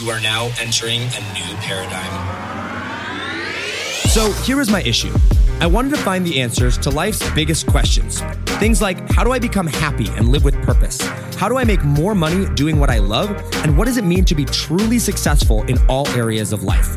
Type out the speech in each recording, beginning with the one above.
You are now entering a new paradigm. So here is my issue. I wanted to find the answers to life's biggest questions. Things like how do I become happy and live with purpose? How do I make more money doing what I love? And what does it mean to be truly successful in all areas of life?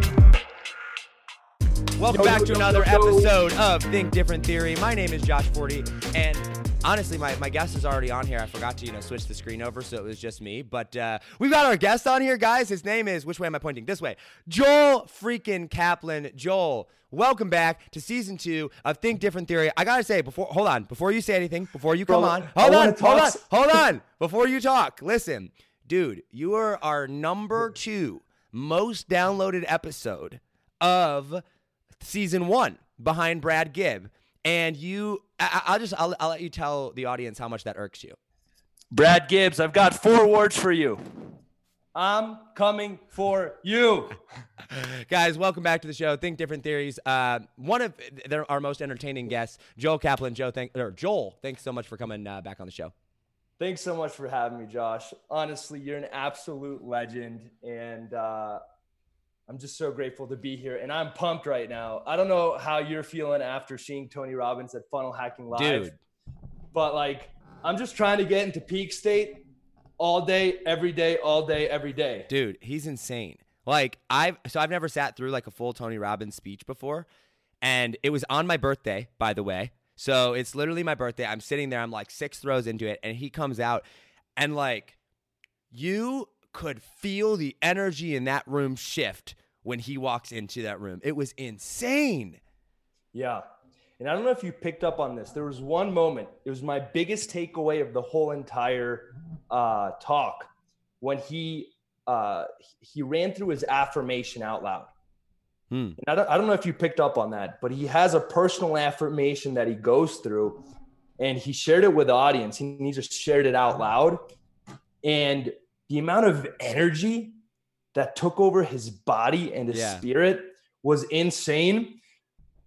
Welcome back to another episode of Think Different Theory. My name is Josh Forti, and honestly, my, my guest is already on here. I forgot to, you know, switch the screen over, so it was just me. But uh, we've got our guest on here, guys. His name is, which way am I pointing? This way. Joel freaking Kaplan. Joel, welcome back to season two of Think Different Theory. I gotta say, before hold on, before you say anything, before you come Bro, on, I hold on, hold on, hold on. Before you talk, listen, dude, you are our number two most downloaded episode of season one behind Brad Gibb. And you, I, I- I'll just, I'll, I'll let you tell the audience how much that irks you. Brad Gibbs, I've got four words for you. I'm coming for you. Guys, welcome back to the show. Think Different Theories. Uh, one of their, our most entertaining guests, Joel Kaplan. Joe, thank, or Joel, thanks so much for coming uh, back on the show. Thanks so much for having me, Josh. Honestly, you're an absolute legend. And uh, I'm just so grateful to be here. And I'm pumped right now. I don't know how you're feeling after seeing Tony Robbins at Funnel Hacking Live. Dude. But like, I'm just trying to get into peak state all day, every day, all day, every day. Dude, he's insane. Like I've so I've never sat through like a full Tony Robbins speech before, and it was on my birthday, by the way. So it's literally my birthday. I'm sitting there. I'm like six throws into it, and he comes out, and like you could feel the energy in that room shift when he walks into that room. It was insane. Yeah. And I don't know if you picked up on this. There was one moment, it was my biggest takeaway of the whole entire uh, talk when he uh, he ran through his affirmation out loud. Hmm. And I don't, I don't know if you picked up on that, but he has a personal affirmation that he goes through and he shared it with the audience and he just shared it out loud. And the amount of energy that took over his body and his Yeah. spirit was insane.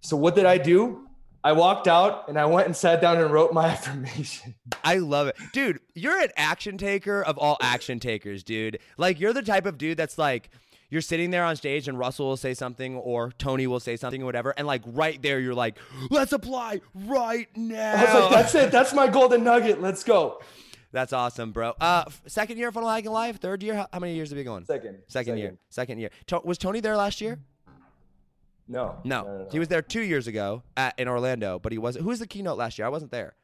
So what did I do? I walked out and I went and sat down and wrote my affirmation. I love it. Dude, you're an action taker of all action takers, dude. Like, you're the type of dude that's like, you're sitting there on stage and Russell will say something or Tony will say something or whatever. And like, right there, you're like, let's apply right now. I was like, that's it. That's my golden nugget. Let's go. That's awesome, bro. Uh, second year of Funnel Hacking Live? Third year? How, how many years have you been going? Second. Second year. Second year. To- was Tony there last year? No. No. He was there two years ago at, in Orlando, but he wasn't. Who was the keynote last year? I wasn't there.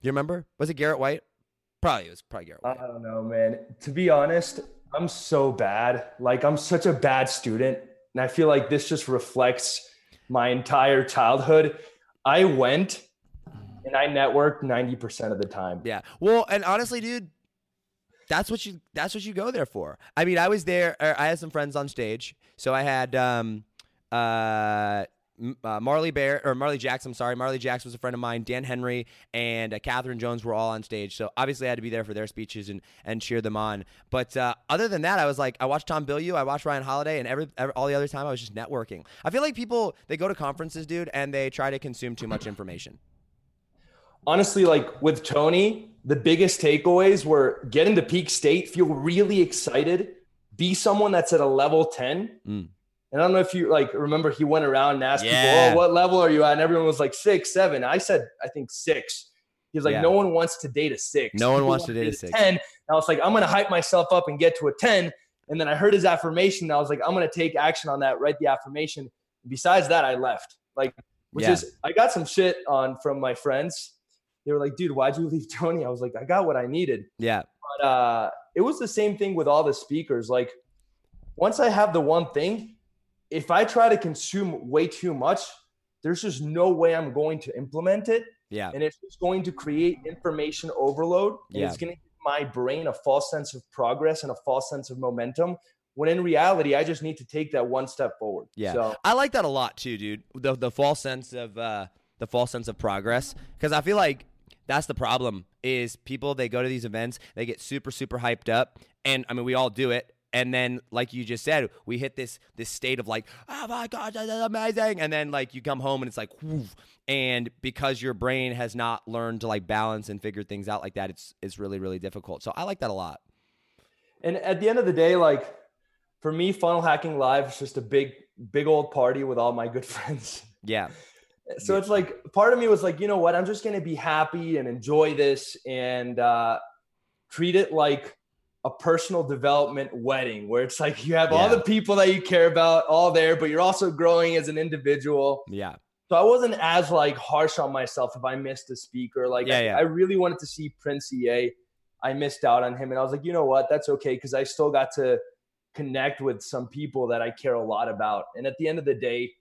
You remember? Was it Garrett White? Probably. It was probably Garrett White. I don't know, man. To be honest, I'm so bad. Like I'm such a bad student, and I feel like this just reflects my entire childhood. I went and I networked 90% of the time. Yeah. Well, and honestly, dude, that's what you that's what you go there for. I mean, I was there. er, I had some friends on stage, so I had um uh. Uh, Marley Bear or Marley Jaxx, I'm sorry. Marley Jaxx was a friend of mine. Dan Henry and uh, Catherine Jones were all on stage. So obviously I had to be there for their speeches and, and cheer them on. But uh, other than that, I was like, I watched Tom Bilyeu, I watched Ryan Holiday, and every, every all the other time I was just networking. I feel like people they go to conferences, dude, and they try to consume too much information. Honestly, like with Tony, the biggest takeaways were get into peak state, feel really excited, be someone that's at a level 10. Mm. And I don't know if you like remember he went around and asked Yeah. people, Oh, what level are you at? And everyone was like six, seven. I said, I think six. He's like, Yeah. no one wants to date a six. No one wants want to date a six. 10. And I was like, I'm gonna hype myself up and get to a 10. And then I heard his affirmation. And I was like, I'm gonna take action on that, write the affirmation. Besides that, I left. Like, which Yeah. is I got some shit on from my friends. They were like, dude, why'd you leave Tony? I was like, I got what I needed. Yeah. But uh, it was the same thing with all the speakers. Like, once I have the one thing, if I try to consume way too much, there's just no way I'm going to implement it. Yeah. And it's just going to create information overload. And Yeah. it's going to give my brain a false sense of progress and a false sense of momentum when in reality, I just need to take that one step forward. Yeah. So I like that a lot too, dude. The the false sense of uh the false sense of progress because I feel like that's the problem is people they go to these events, they get super super hyped up and I mean we all do it and then like you just said we hit this this state of like oh my god that's amazing and then like you come home and it's like woof, and because your brain has not learned to like balance and figure things out like that it's it's really really difficult. So i like that a lot. And at the end of the day, like for me, funnel hacking live is just a big, big old party with all my good friends. yeah So Yeah. it's like part of me was like, you know what? I'm just gonna be happy and enjoy this and uh, treat it like a personal development wedding, where it's like you have all the people that you care about all there, but you're also growing as an individual. yeah So I wasn't as like harsh on myself if I missed a speaker. Like Yeah, I, yeah. I really wanted to see Prince EA. I missed out on him, and I was like, you know what? That's okay because I still got to connect with some people that I care a lot about. And at the end of the day,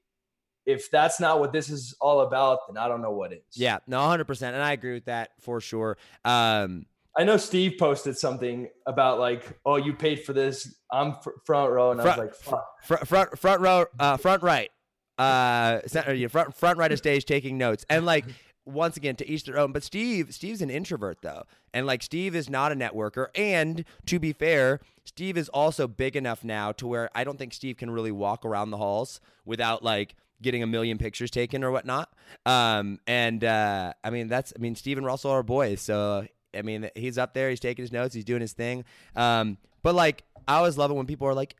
if that's not what this is all about, then I don't know what is. yeah no 100% and i agree with that for sure um I know Steve posted something about like, oh, you paid for this. I'm fr- front row, and I was like, fuck. front front front row uh front right uh center, yeah, front front right of stage taking notes and like once again to each their own but steve steve's an introvert though and like steve is not a networker and to be fair steve is also big enough now to where i don't think steve can really walk around the halls without like getting a million pictures taken or whatnot. Um and uh i mean that's i mean steve and russell are boys so i mean he's up there. He's taking his notes. He's doing his thing. Um but like i always love it when people are like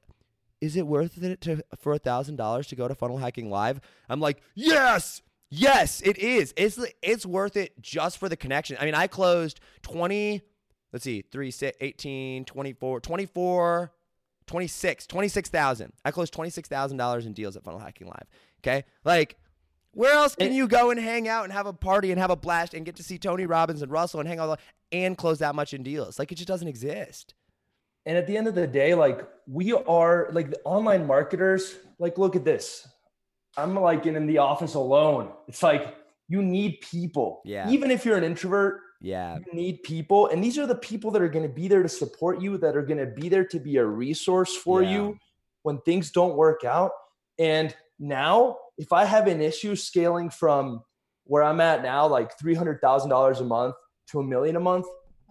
is it worth it to for a thousand dollars to go to funnel hacking live? I'm like yes! Yes it is. It's it's worth it just for the connection. I mean i closed 20 let's see 3 6 18 24 24 26 26000 i closed $26000 in deals at funnel hacking live okay like where else can you go and hang out and have a party and have a blast and get to see tony robbins and russell and hang out and close that much in deals like it just doesn't exist And at the end of the day, like we are like the online marketers, like look at this. I'm like in, in the office alone. It's like you need people. Yeah. Even if you're an introvert, yeah you need people. And these are the people that are going to be there to support you, that are going to be there to be a resource for Yeah. you when things don't work out. And now, if I have an issue scaling from where I'm at now, like $300,000 a month to a million a month,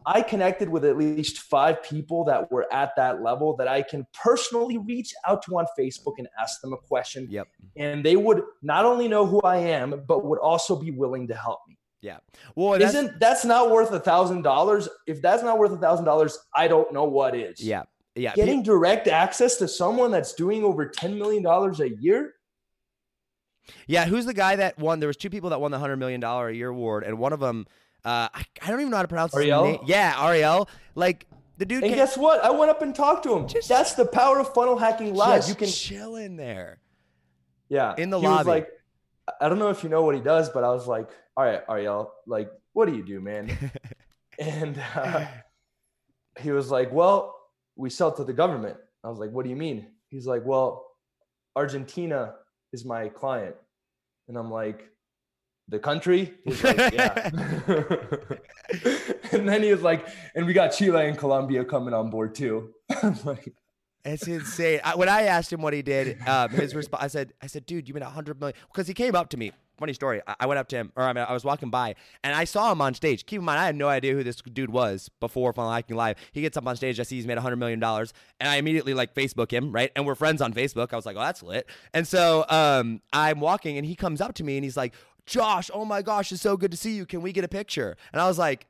I connected with at least five people that were at that level that I can personally reach out to on Facebook and ask them a question. yep And they would not only know who I am, but would also be willing to help me. Yeah. Well that's, Isn't that's not worth a thousand dollars? If that's not worth a thousand dollars, I don't know what is. yeah yeah Getting direct access to someone that's doing over $10 million a year. Yeah, who's the guy that won? There was two people that won the hundred million dollar a year award, and one of them, uh, I, I don't even know how to pronounce his name. Yeah, Ariel. Like the dude And can guess what? I went up and talked to him. Just- that's the power of funnel hacking live. just You can chill in there. Yeah. In the he was lobby. like, I don't know if you know what he does, but I was like, all right, Ariel, like, what do you do, man? and uh, he was like, well, we sell to the government. I was like, what do you mean? He's like, well, Argentina is my client. And I'm like, the country? He's like, yeah. and then he was like, and we got Chile and Colombia coming on board too. I'm like, It's insane. I, when I asked him what he did, um, his response, I said, I said, dude, you made a hundred million because he came up to me. Funny story. I, I went up to him, or I mean, I was walking by, and I saw him on stage. Keep in mind, I had no idea who this dude was before Funnel Hacking Live. He gets up on stage. I see he's made a hundred million dollars, and I immediately like Facebook him, right? And we're friends on Facebook. I was like, oh, that's lit. And so um, I'm walking, and he comes up to me, and he's like, Josh, oh my gosh, it's so good to see you. Can we get a picture? And I was like.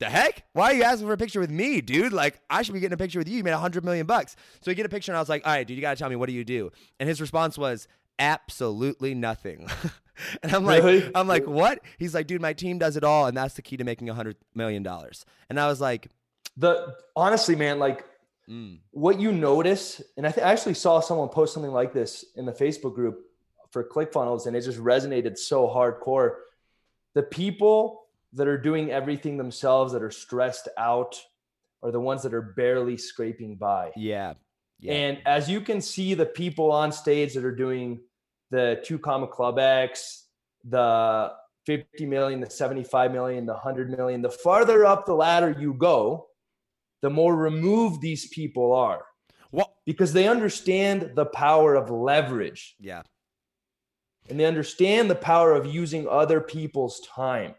The heck? Why are you asking for a picture with me, dude? Like, I should be getting a picture with you. You made a hundred million bucks. So we get a picture, and I was like, all right, dude, you gotta tell me what do you do? And his response was absolutely nothing. and I'm like, Really? I'm like, what? He's like, dude, my team does it all, and that's the key to making a hundred million dollars. And I was like, the honestly, man, like mm, what you notice, and I, th- I actually saw someone post something like this in the Facebook group for ClickFunnels, and it just resonated so hardcore. The people that are doing everything themselves, that are stressed out, are the ones that are barely scraping by. yeah, yeah, And as you can see, the people on stage that are doing the two comma club X, the 50 million, the 75 million, the 100 million, the farther up the ladder you go, the more removed these people are. Well, because they understand the power of leverage yeah. and they understand the power of using other people's time.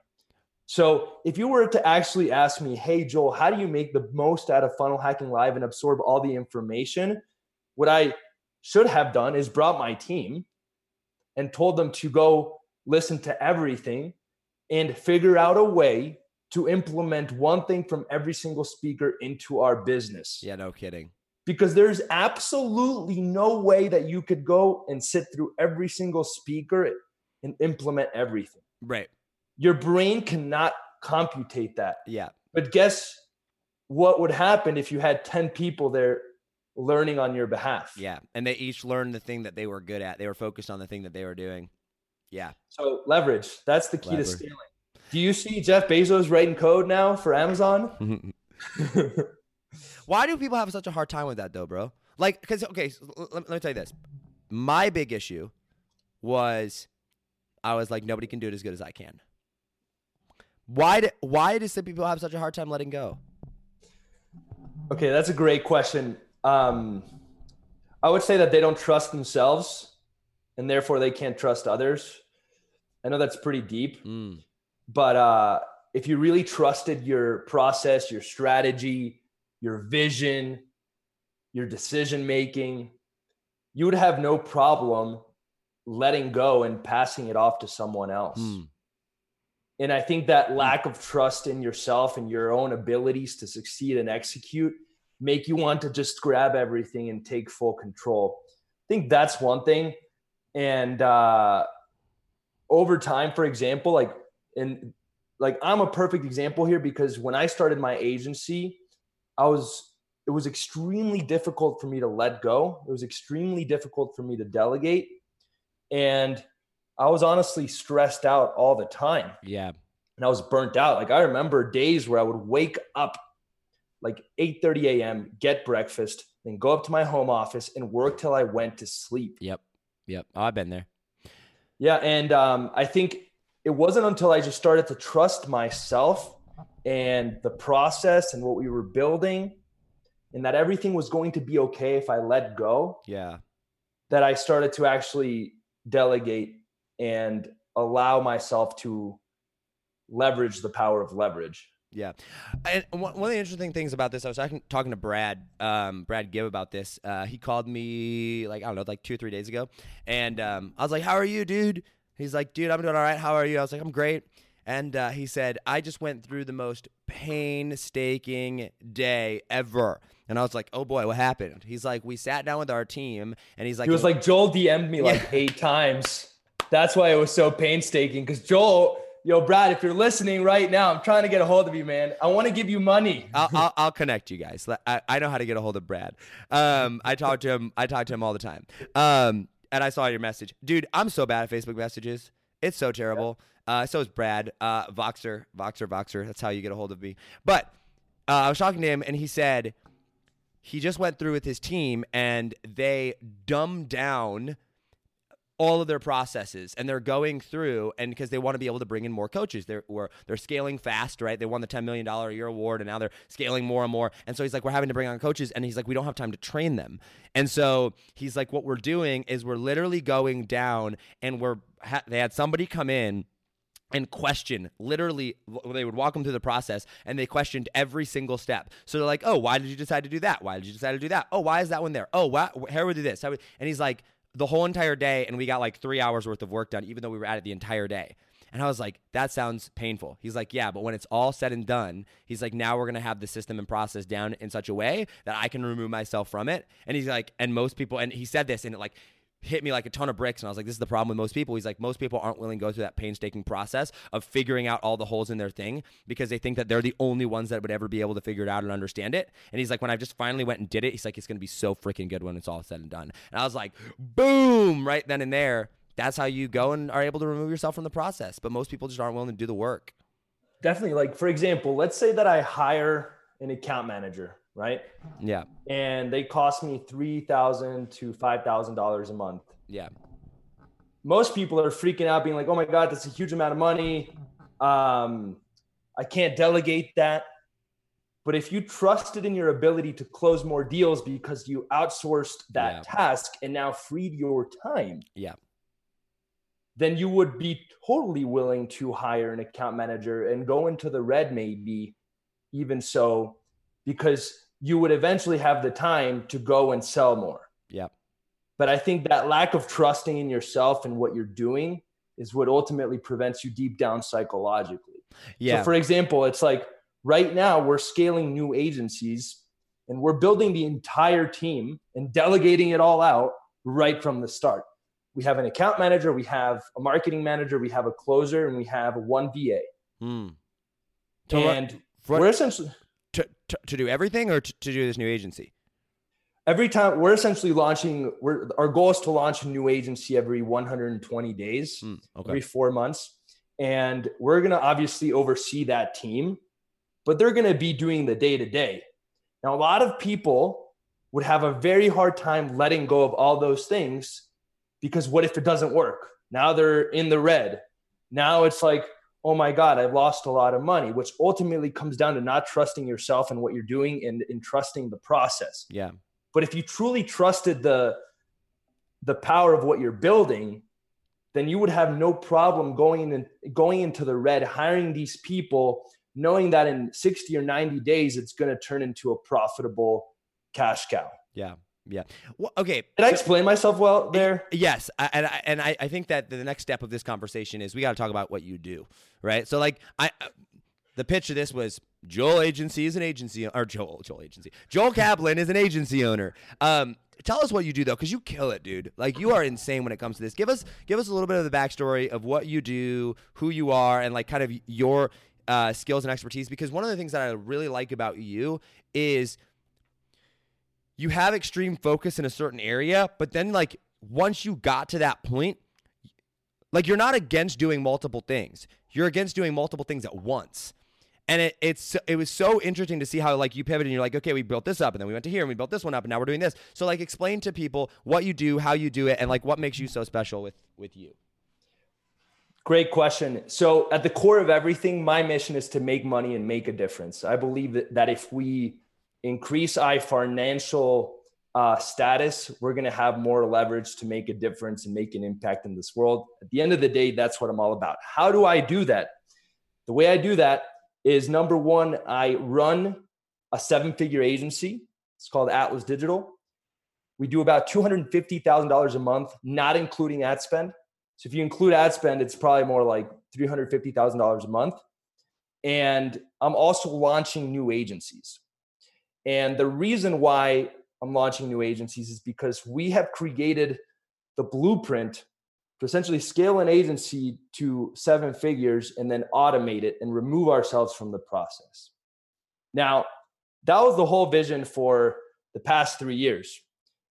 So, if you were to actually ask me, hey, Joel, how do you make the most out of funnel hacking live and absorb all the information? What I should have done is brought my team and told them to go listen to everything and figure out a way to implement one thing from every single speaker into our business. Yeah, no kidding. Because there's absolutely no way that you could go and sit through every single speaker and implement everything. Right. Your brain cannot computate that. Yeah. But guess what would happen if you had 10 people there learning on your behalf? Yeah. And they each learned the thing that they were good at. They were focused on the thing that they were doing. Yeah. So leverage. That's the key Leverage. to scaling. Do you see Jeff Bezos writing code now for Amazon? Why do people have such a hard time with that though, bro? Like, because okay, so let, let me tell you this. My big issue was I was like, nobody can do it as good as I can. Why do why do some people have such a hard time letting go? Okay, that's a great question. Um, I would say that they don't trust themselves and therefore they can't trust others. I know that's pretty deep, Mm, but uh, if you really trusted your process, your strategy, your vision, your decision making, you would have no problem letting go and passing it off to someone else. mm, And I think that lack of trust in yourself and your own abilities to succeed and execute make you want to just grab everything and take full control. I think that's one thing. And uh, over time, for example, like, and like I'm a perfect example here because when I started my agency, I was, it was extremely difficult for me to let go. It was extremely difficult for me to delegate. And I was honestly stressed out all the time yeah. and I was burnt out. Like I remember days where I would wake up like 8 30 a.m., get breakfast, then go up to my home office and work till I went to sleep. Yep. Yep. Oh, I've been there. Yeah. And um, I think it wasn't until I just started to trust myself and the process and what we were building and that everything was going to be okay if I let go Yeah. that I started to actually delegate and allow myself to leverage the power of leverage. Yeah, and one one of the interesting things about this, I was talking, talking to Brad, um, Brad Gibb about this. Uh, he called me like I don't know, like two or three days ago, and um, I was like, "How are you, dude?" He's like, "Dude, I'm doing all right. How are you?" I was like, "I'm great." And uh, he said, "I just went through the most painstaking day ever." And I was like, "Oh boy, what happened?" He's like, "We sat down with our team, and he's like, He was like, Joel DM'd me like eight times. That's why it was so painstaking. Because Joel, yo, Brad, if you're listening right now, I'm trying to get a hold of you, man. I want to give you money. I'll, I'll, I'll connect you guys. I, I know how to get a hold of Brad. Um, I talk to him. I talk to him all the time. Um, and I saw your message, dude. I'm so bad at Facebook messages. It's so terrible. Uh, so is Brad. Uh, Voxer, Voxer, Voxer. That's how you get a hold of me. But uh, I was talking to him, and he said he just went through with his team, and they dumbed down all of their processes and they're going through and because they want to be able to bring in more coaches. They're they're scaling fast right? They won the 10 million dollar a year award and now they're scaling more and more. And so he's like we're having to bring on coaches and he's like we don't have time to train them. And so he's like what we're doing is we're literally going down and we're ha- they had somebody come in and question literally they would walk them through the process and they questioned every single step. So they're like oh why did you decide to do that? Why did you decide to do that? Oh why is that one there? Oh why, how would do this. How would-" and he's like the whole entire day and we got like three hours worth of work done even though we were at it the entire day. And i was like that sounds painful. He's like yeah but when it's all said and done he's like now we're going to have the system and process down in such a way that i can remove myself from it. And he's like and most people and he said this and it like hit me like a ton of bricks and I was like this is the problem with most people. He's like most people aren't willing to go through that painstaking process of figuring out all the holes in their thing because they think that they're the only ones that would ever be able to figure it out and understand it. And he's like when I just finally went and did it he's like it's going to be so freaking good when it's all said and done. And I was like boom! Right then and there that's how you go and are able to remove yourself from the process. But most people just aren't willing to do the work. Definitely. Like, for example, let's say that I hire an account manager, right? yeah And they cost me 3,000 to $5,000 a month. yeah most people are freaking out, being like, "Oh my god, that's a huge amount of money. Um, I can't delegate that." But if you trusted in your ability to close more deals because you outsourced that Yeah. task and now freed your time, Yeah. then you would be totally willing to hire an account manager and go into the red, maybe even so, because you would eventually have the time to go and sell more. Yeah. But I think that lack of trusting in yourself and what you're doing is what ultimately prevents you deep down psychologically. Yeah. So, for example, it's like right now we're scaling new agencies and we're building the entire team and delegating it all out right from the start. We have an account manager, we have a marketing manager, we have a closer, and we have one VA. Hmm. To run- and we're essentially to, to, do everything or to, to do this new agency? every time we're essentially launching. We're our goal is to launch a new agency every 120 days. Hmm. Okay. every four months. And we're going to obviously oversee that team, but they're going to be doing the day to day. Now, a lot of people would have a very hard time letting go of all those things because what if it doesn't work? Now they're in the red. Now it's like, oh my God, I've lost a lot of money, which ultimately comes down to not trusting yourself and what you're doing and, and trusting the process. Yeah. But if you truly trusted the the power of what you're building, then you would have no problem going in going into the red, hiring these people, knowing that in 60 or 90 days it's going to turn into a profitable cash cow. Yeah. Yeah. Well, okay. Did I explain myself well there? Yes, I- and I, and I, I think that the next step of this conversation is we got to talk about what you do, right? So like I, uh, the pitch of this was Joel Agency is an agency or Joel Joel Agency Joel Kaplan is an agency owner. Um, tell us what you do though, because you kill it, dude. Like you are insane when it comes to this. Give us give us a little bit of the backstory of what you do, who you are, and like kind of your uh, skills and expertise. Because one of the things that I really like about you is you have extreme focus in a certain area, but then like once you got to that point, like you're not against doing multiple things. You're against doing multiple things at once. And it, it's it was so interesting to see how like you pivoted and you're like, okay, we built this up and then we went to here and we built this one up and now we're doing this. So like explain to people what you do, how you do it, and like what makes you so special with with you. Great question. So, at the core of everything, my mission is to make money and make a difference. I believe that, that if we increase our financial uh, status, we're going to have more leverage to make a difference and make an impact in this world. At the end of the day, that's what I'm all about. How do I do that? The way I do that is number one, I run a seven figure agency. It's called Atlas Digital. We do about $250,000 a month, not including ad spend. So if you include ad spend, it's probably more like $350,000 a month. And I'm also launching new agencies. And the reason why I'm launching new agencies is because we have created the blueprint to essentially scale an agency to seven figures and then automate it and remove ourselves from the process. Now, that was the whole vision for the past three years.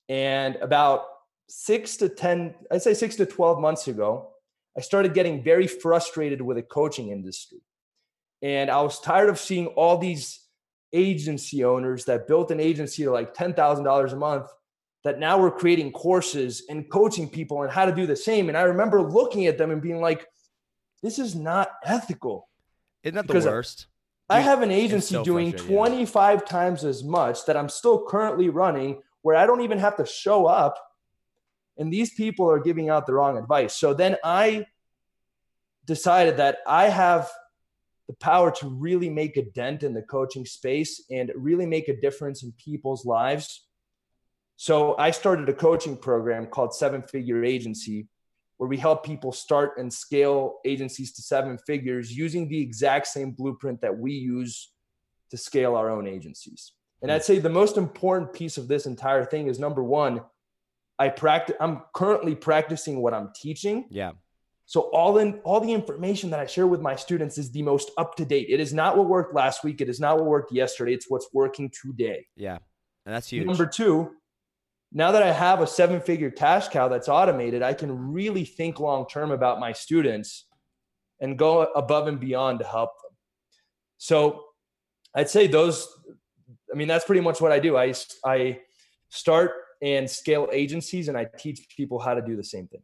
And about six to 10, I'd say six to 12 months ago, I started getting very frustrated with the coaching industry. And I was tired of seeing all these agency owners that built an agency to like $10,000 a month that now we're creating courses and coaching people on how to do the same. And I remember looking at them and being like, this is not ethical. Isn't that Because the worst? I have an agency so doing frustrating, yeah. 25 times as much that I'm still currently running where I don't even have to show up. And these people are giving out the wrong advice. So then I decided that I have the power to really make a dent in the coaching space and really make a difference in people's lives. So I started a coaching program called Seven Figure Agency, where we help people start and scale agencies to seven figures using the exact same blueprint that we use to scale our own agencies. And I'd say the most important piece of this entire thing is number one, I practice I'm currently practicing what I'm teaching. Yeah. So all in all the information that I share with my students is the most up to date. It is not what worked last week. It is not what worked yesterday. It's what's working today. Yeah. And that's huge. Number two, now that I have a seven figure cash cow that's automated, I can really think long term about my students and go above and beyond to help them. So I'd say those, I mean, that's pretty much what I do. I, I start and scale agencies and I teach people how to do the same thing.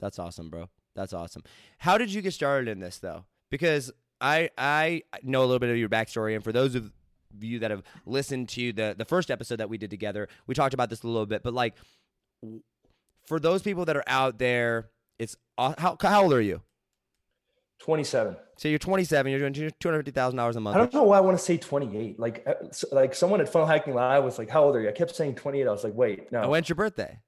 That's awesome, bro. That's awesome. How did you get started in this though? Because I I know a little bit of your backstory, and for those of you that have listened to the the first episode that we did together, we talked about this a little bit, but like for those people that are out there, it's how how old are you? 27. So you're 27. You're doing two hundred fifty thousand dollars a month. I don't know why I want to say 28. Like, uh, like someone at Funnel Hacking Live was like, "How old are you?" I kept saying 28. I was like, "Wait, no." When's your birthday?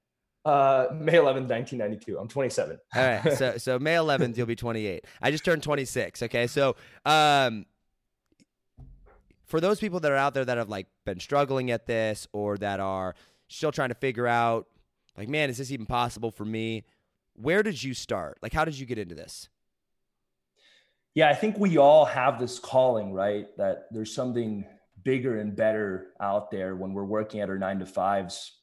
Uh, May 11th, 1992. I'm 27. All right. So so May 11th, you'll be 28. I just turned 26. Okay. So um, for those people that are out there that have like been struggling at this or that are still trying to figure out, like, man, is this even possible for me? Where did you start? Like, how did you get into this? Yeah, I think we all have this calling, right? That there's something bigger and better out there when we're working at our nine to fives.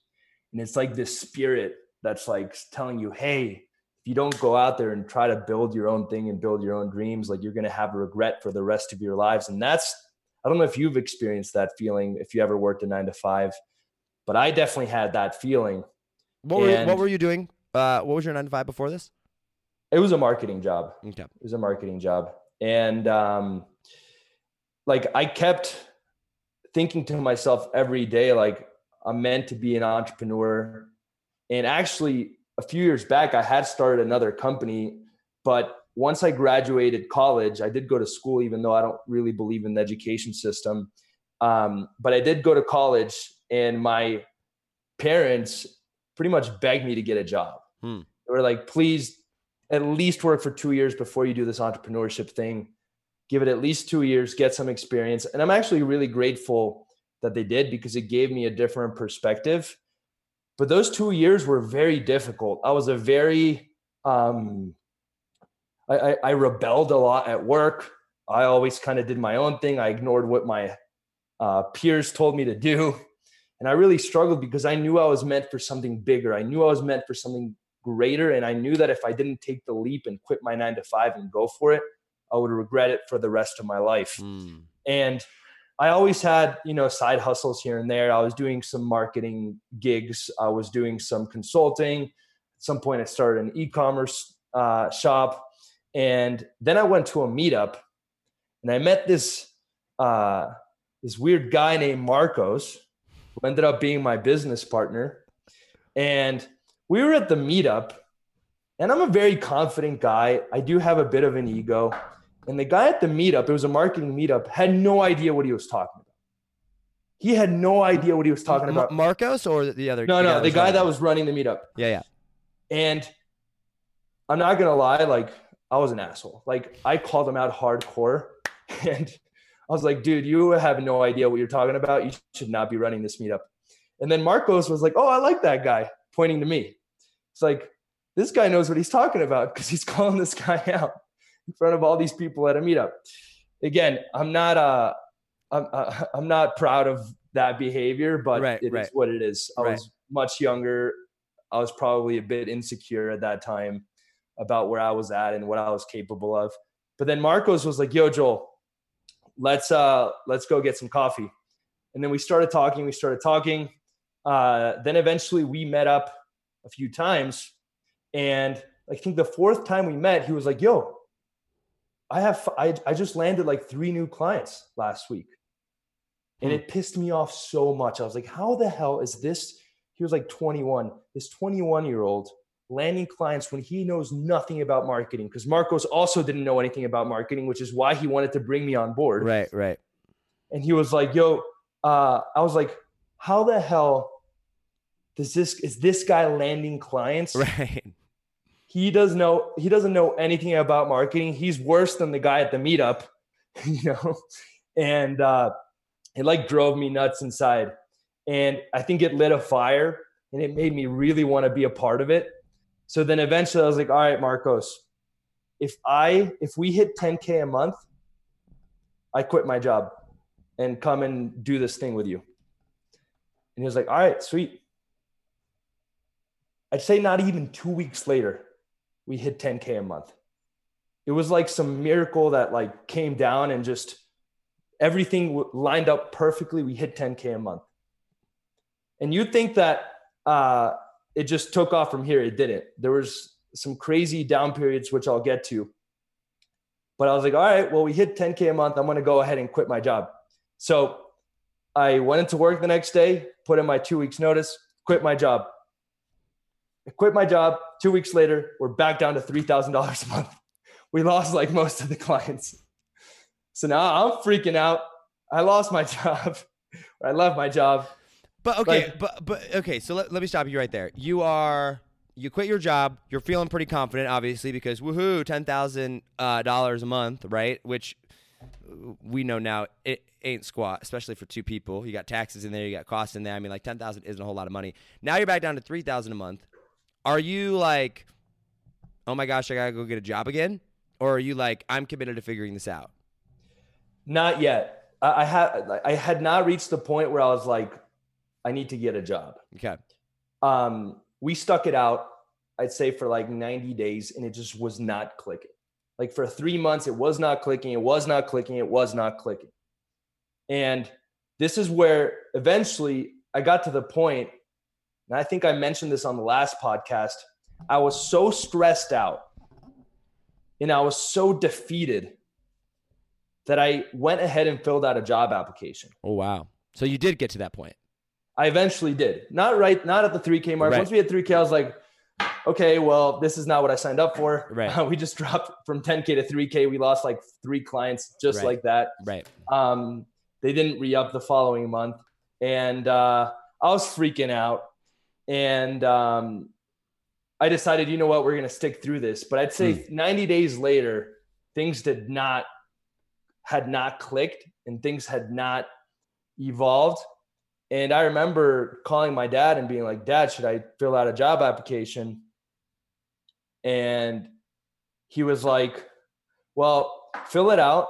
And it's like this spirit that's like telling you, hey, if you don't go out there and try to build your own thing and build your own dreams, like you're going to have a regret for the rest of your lives. And that's, I don't know if you've experienced that feeling if you ever worked a nine to five, but I definitely had that feeling. What were, what were you doing? Uh, what was your nine to five before this? It was a marketing job. Okay. It was a marketing job. And um, like I kept thinking to myself every day, like I'm meant to be an entrepreneur. And actually, a few years back, I had started another company. But once I graduated college, I did go to school, even though I don't really believe in the education system. Um, but I did go to college, and my parents pretty much begged me to get a job. Hmm. They were like, please at least work for two years before you do this entrepreneurship thing. Give it at least two years, get some experience. And I'm actually really grateful that they did because it gave me a different perspective. But those two years were very difficult. I was a very, um, I, I, I rebelled a lot at work. I always kind of did my own thing. I ignored what my uh, peers told me to do. And I really struggled because I knew I was meant for something bigger. I knew I was meant for something greater. And I knew that if I didn't take the leap and quit my nine to five and go for it, I would regret it for the rest of my life. Mm. And I always had, you know, side hustles here and there. I was doing some marketing gigs. I was doing some consulting. At some point, I started an e-commerce uh, shop, and then I went to a meetup, and I met this uh, this weird guy named Marcos, who ended up being my business partner. And we were at the meetup, and I'm a very confident guy. I do have a bit of an ego. And the guy at the meetup, it was a marketing meetup, had no idea what he was talking about. He had no idea what he was talking about. Marcos or the other? No, no, guy the guy that was running the meetup. Yeah, yeah. And I'm not gonna lie, like I was an asshole. Like I called him out hardcore, and I was like, dude, you have no idea what you're talking about. You should not be running this meetup. And then Marcos was like, oh, I like that guy, pointing to me. It's like this guy knows what he's talking about because he's calling this guy out in front of all these people at a meetup. Again, I'm not uh I'm uh, I'm not proud of that behavior, but right, it right. is what it is. I right. was much younger. I was probably a bit insecure at that time about where I was at and what I was capable of. But then Marcos was like, "Yo, Joel, let's uh let's go get some coffee." And then we started talking. We started talking. Uh, then eventually we met up a few times, and I think the fourth time we met, he was like, "Yo, I have I, I just landed like three new clients last week. And hmm. it pissed me off so much. I was like, how the hell is this? He was like 21, this 21 year old landing clients when he knows nothing about marketing. Because Marcos also didn't know anything about marketing, which is why he wanted to bring me on board. Right, right. And he was like, yo, uh, I was like, how the hell does this is this guy landing clients? Right he does know he doesn't know anything about marketing. He's worse than the guy at the meetup, you know, and uh, it like drove me nuts inside. And I think it lit a fire, and it made me really want to be a part of it. So then eventually, I was like, all right, Marcos, if I if we hit 10k a month, I quit my job and come and do this thing with you. And he was like, all right, sweet. I'd say not even two weeks later, we hit 10K a month. It was like some miracle that like came down and just everything lined up perfectly. We hit 10K a month. And you think that uh, it just took off from here. It didn't. There was some crazy down periods, which I'll get to. But I was like, all right, well, we hit 10K a month. I'm going to go ahead and quit my job. So I went into work the next day, put in my two weeks notice, quit my job. I quit my job. Two weeks later, we're back down to three thousand dollars a month. We lost like most of the clients. So now I'm freaking out. I lost my job. I love my job. But okay, like, but but okay. So let, let me stop you right there. You are you quit your job. You're feeling pretty confident, obviously, because woohoo, ten thousand uh, dollars a month, right? Which we know now it ain't squat, especially for two people. You got taxes in there, you got costs in there. I mean, like ten thousand isn't a whole lot of money. Now you're back down to three thousand a month. Are you like, oh my gosh, I gotta go get a job again, or are you like, I'm committed to figuring this out? Not yet. I, I had I had not reached the point where I was like, I need to get a job. Okay. Um, we stuck it out. I'd say for like 90 days, and it just was not clicking. Like for three months, it was not clicking. It was not clicking. It was not clicking. And this is where eventually I got to the point, and I think I mentioned this on the last podcast. I was so stressed out and I was so defeated that I went ahead and filled out a job application. Oh, wow. So you did get to that point. I eventually did. Not right, not at the 3K mark. Right. Once we hit 3K, I was like, okay, well, this is not what I signed up for. Right. Uh, we just dropped from 10K to 3K. We lost like three clients just right. like that. Right. Um, they didn't re up the following month. And uh, I was freaking out. And um, I decided, you know what, we're going to stick through this. But I'd say mm. 90 days later, things did not, had not clicked and things had not evolved. And I remember calling my dad and being like, Dad, should I fill out a job application? And he was like, Well, fill it out,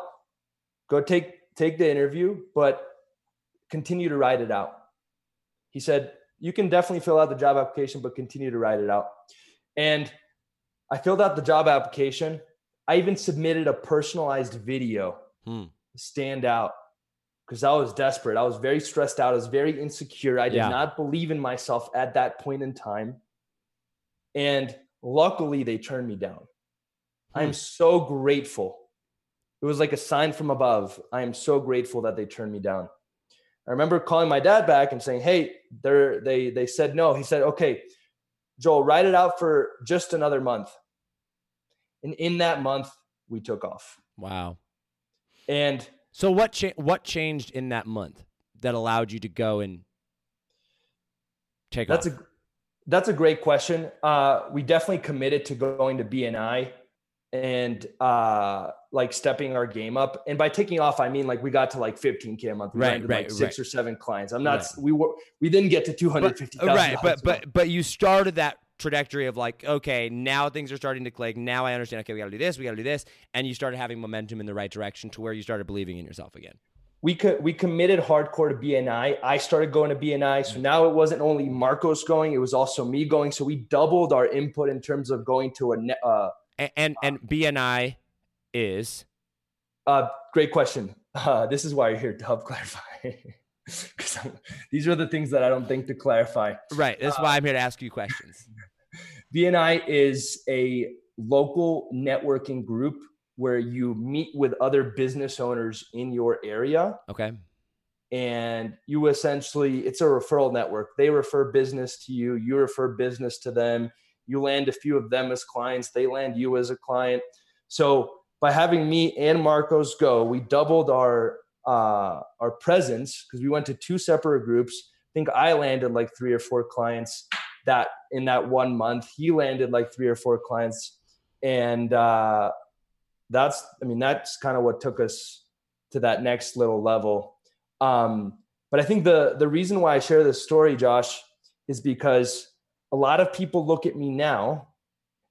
go take take the interview, but continue to write it out. He said, You can definitely fill out the job application, but continue to write it out. And I filled out the job application. I even submitted a personalized video hmm. stand out because I was desperate. I was very stressed out. I was very insecure. I did yeah. not believe in myself at that point in time. And luckily, they turned me down. Hmm. I'm so grateful. It was like a sign from above. I am so grateful that they turned me down. I remember calling my dad back and saying, "Hey, they they they said no." He said, "Okay, Joel, write it out for just another month." And in that month, we took off. Wow. And so what cha- what changed in that month that allowed you to go and take that's off? a that's a great question. Uh, we definitely committed to going to BNI and uh, like stepping our game up. And by taking off, I mean like we got to like 15k a month. We right, right, like six right. or seven clients. I'm not. Right. We were. We didn't get to 250. Right, but but but you started that trajectory of like, okay, now things are starting to click. Now I understand. Okay, we got to do this. We got to do this, and you started having momentum in the right direction to where you started believing in yourself again. We could we committed hardcore to BNI. I started going to BNI, so now it wasn't only Marcos going; it was also me going. So we doubled our input in terms of going to a. Uh, and and, and BNI is. Uh, great question. Uh, this is why you're here to help clarify. because these are the things that I don't think to clarify. Right. That's uh, why I'm here to ask you questions. BNI is a local networking group where you meet with other business owners in your area. Okay. And you essentially, it's a referral network. They refer business to you, you refer business to them. You land a few of them as clients, they land you as a client. So by having me and Marcos go, we doubled our uh, our presence because we went to two separate groups. I think I landed like three or four clients that in that one month. He landed like three or four clients, and uh, that's I mean that's kind of what took us to that next little level. Um, but I think the the reason why I share this story, Josh, is because a lot of people look at me now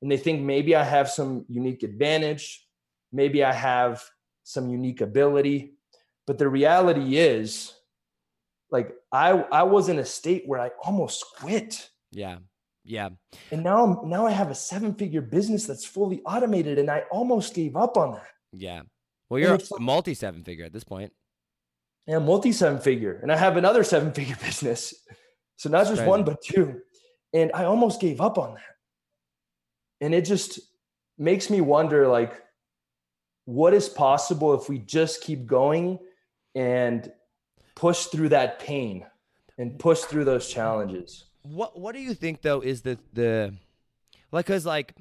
and they think maybe I have some unique advantage, maybe I have some unique ability, but the reality is, like I I was in a state where I almost quit. Yeah. Yeah. And now now I have a seven figure business that's fully automated and I almost gave up on that. Yeah. Well, you're a multi seven figure at this point. Yeah, multi seven figure. And I have another seven figure business. So not that's just crazy. one, but two. And I almost gave up on that. And it just makes me wonder like, what is possible if we just keep going and push through that pain and push through those challenges. What What do you think though is the the like because like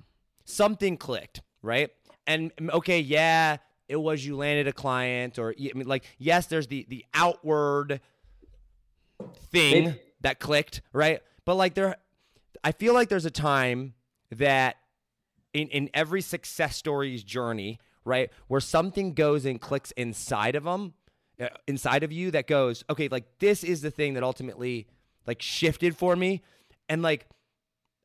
something clicked right and okay yeah it was you landed a client or I mean like yes there's the the outward thing that clicked right but like there I feel like there's a time that in in every success story's journey right where something goes and clicks inside of them uh, inside of you that goes okay like this is the thing that ultimately like shifted for me and like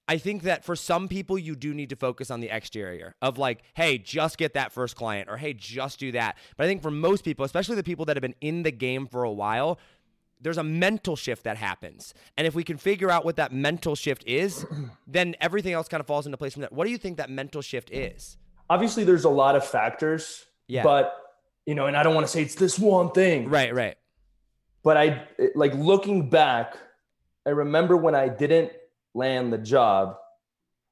I think that for some people, you do need to focus on the exterior of like, hey, just get that first client or hey, just do that. But I think for most people, especially the people that have been in the game for a while, there's a mental shift that happens. And if we can figure out what that mental shift is, then everything else kind of falls into place from that. What do you think that mental shift is? Obviously, there's a lot of factors, Yeah. but you know, and I don't want to say it's this one thing, Right, right. but I like looking back, I remember when I didn't land the job,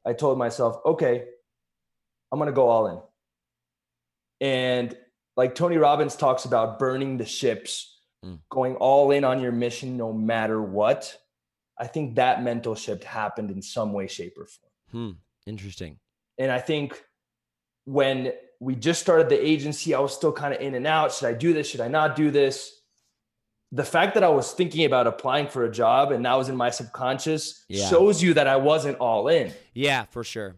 I told myself, okay, I'm going to go all in. And like Tony Robbins talks about burning the ships, Mm. going all in on your mission no matter what. I think that mental shift happened in some way, shape, or form. Hmm. Interesting. And I think when we just started the agency, I was still kind of in and out. Should I do this? Should I not do this? The fact that I was thinking about applying for a job and that was in my subconscious Yeah. shows you that I wasn't all in. Yeah, for sure.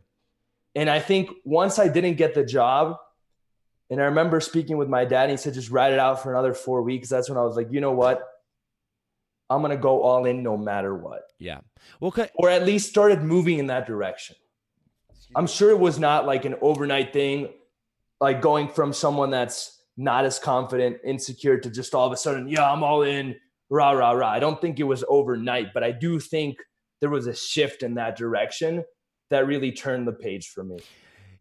And I think once I didn't get the job, and I remember speaking with my dad, and he said, just write it out for another four weeks. That's when I was like, you know what? I'm going to go all in no matter what, Yeah. Well, ca- or at least started moving in that direction. I'm sure it was not like an overnight thing, like going from someone that's not as confident, insecure to just all of a sudden, yeah, I'm all in, rah, rah, rah. I don't think it was overnight, but I do think there was a shift in that direction that really turned the page for me.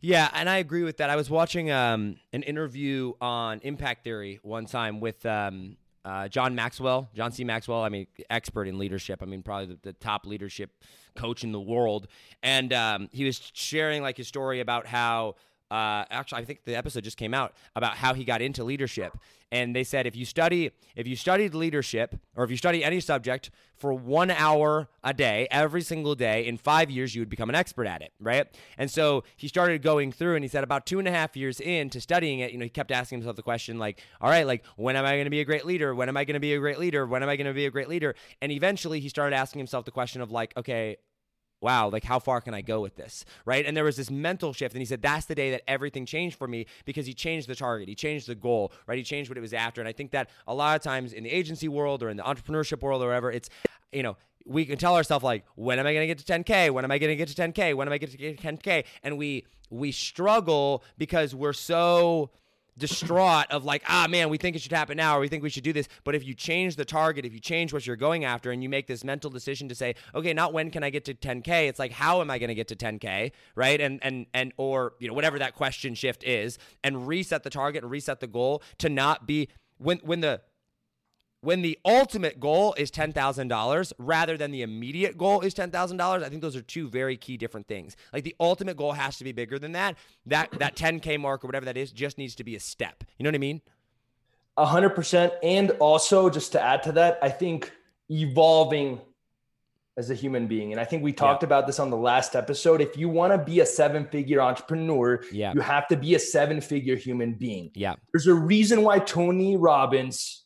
Yeah, and I agree with that. I was watching um, an interview on Impact Theory one time with um, uh, John Maxwell, John C. Maxwell. I mean, expert in leadership. I mean, probably the, the top leadership coach in the world. And um, he was sharing like his story about how. Uh, actually, I think the episode just came out about how he got into leadership, and they said if you study if you studied leadership or if you study any subject for one hour a day every single day in five years you would become an expert at it, right? And so he started going through, and he said about two and a half years into studying it, you know, he kept asking himself the question like, all right, like when am I going to be a great leader? When am I going to be a great leader? When am I going to be a great leader? And eventually, he started asking himself the question of like, okay, wow, like how far can I go with this? Right. And there was this mental shift. And he said, that's the day that everything changed for me because he changed the target. He changed the goal, right? He changed what it was after. And I think that a lot of times in the agency world or in the entrepreneurship world or wherever, it's, you know, we can tell ourselves like, when am I going to get to 10K? When am I going to get to 10K? When am I going to get to 10K? And we, we struggle because we're so distraught of like, ah, man, we think it should happen now, or we think we should do this. But if you change the target, if you change what you're going after, and you make this mental decision to say, okay, not when can I get to 10k, it's like how am I going to get to 10k, right? And and and or you know whatever that question shift is, and reset the target and reset the goal to not be when when the when the ultimate goal is $10,000 rather than the immediate goal is $10,000, I think those are two very key different things. Like the ultimate goal has to be bigger than that. That that 10k mark or whatever that is just needs to be a step. You know what I mean? A hundred percent. And also just to add to that, I think evolving as a human being. And I think we talked about this on the last episode. If you want to be a seven figure entrepreneur, Yeah. you have to be a seven figure human being. Yeah. There's a reason why Tony Robbins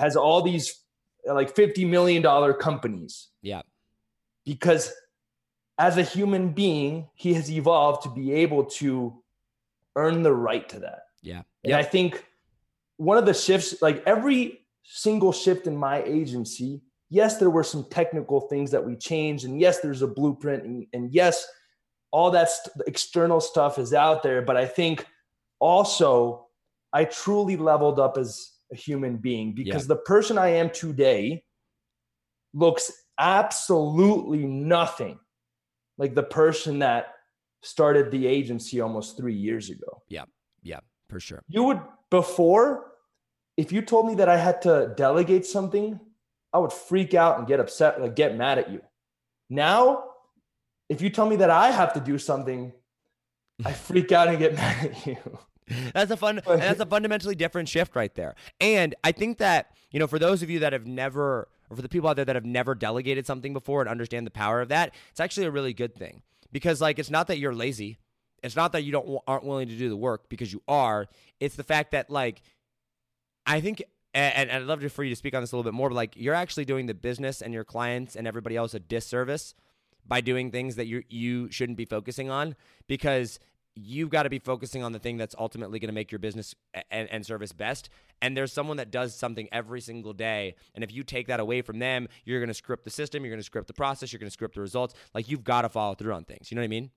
has all these like $50 million companies Yeah. because as a human being, he has evolved to be able to earn the right to that. Yeah. And I think one of the shifts, like every single shift in my agency, yes, there were some technical things that we changed. And yes, there's a blueprint. And, and yes, all that st- external stuff is out there. But I think also I truly leveled up as a human being because the person I am today looks absolutely nothing like the person that started the agency almost three years ago. Yeah. Yeah, for sure. You would before, if you told me that I had to delegate something, I would freak out and get upset, like get mad at you. Now, if you tell me that I have to do something, I freak out and get mad at you. that's a fun that's a fundamentally different shift right there. And I think that, you know, for those of you that have never or for the people out there that have never delegated something before and understand the power of that, it's actually a really good thing. Because like it's not that you're lazy. It's not that you don't aren't willing to do the work because you are. It's the fact that like I think and, and I'd love for you to speak on this a little bit more, but like you're actually doing the business and your clients and everybody else a disservice by doing things that you you shouldn't be focusing on because you've got to be focusing on the thing that's ultimately going to make your business and, and, service best. And there's someone that does something every single day. And if you take that away from them, you're going to script the system, you're going to script the process, you're going to script the results. Like you've got to follow through on things. You know what I mean?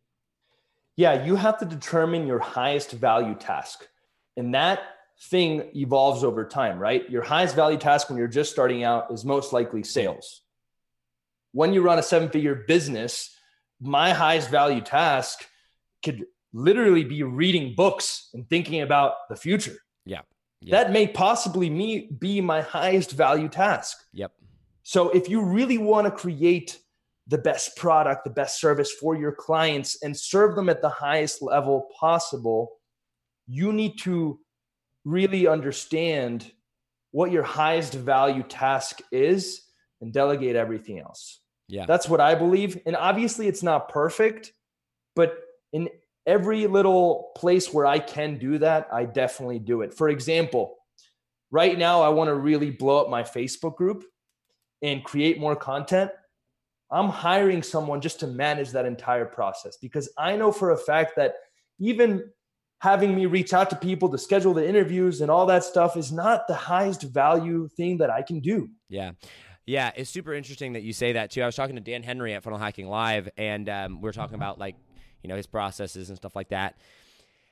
Yeah, you have to determine your highest value task. And that thing evolves over time, right? Your highest value task when you're just starting out is most likely sales. When you run a seven figure business, my highest value task could literally be reading books and thinking about the future. Yeah. That may possibly me be my highest value task. Yep. So if you really want to create the best product, the best service for your clients and serve them at the highest level possible, you need to really understand what your highest value task is and delegate everything else. Yeah. That's what I believe. And obviously it's not perfect, but in every little place where I can do that, I definitely do it. For example, right now, I want to really blow up my Facebook group and create more content. I'm hiring someone just to manage that entire process because I know for a fact that even having me reach out to people to schedule the interviews and all that stuff is not the highest value thing that I can do. Yeah. Yeah, it's super interesting that you say that too. I was talking to Dan Henry at Funnel Hacking Live, and um, we are talking about like you know, his processes and stuff like that.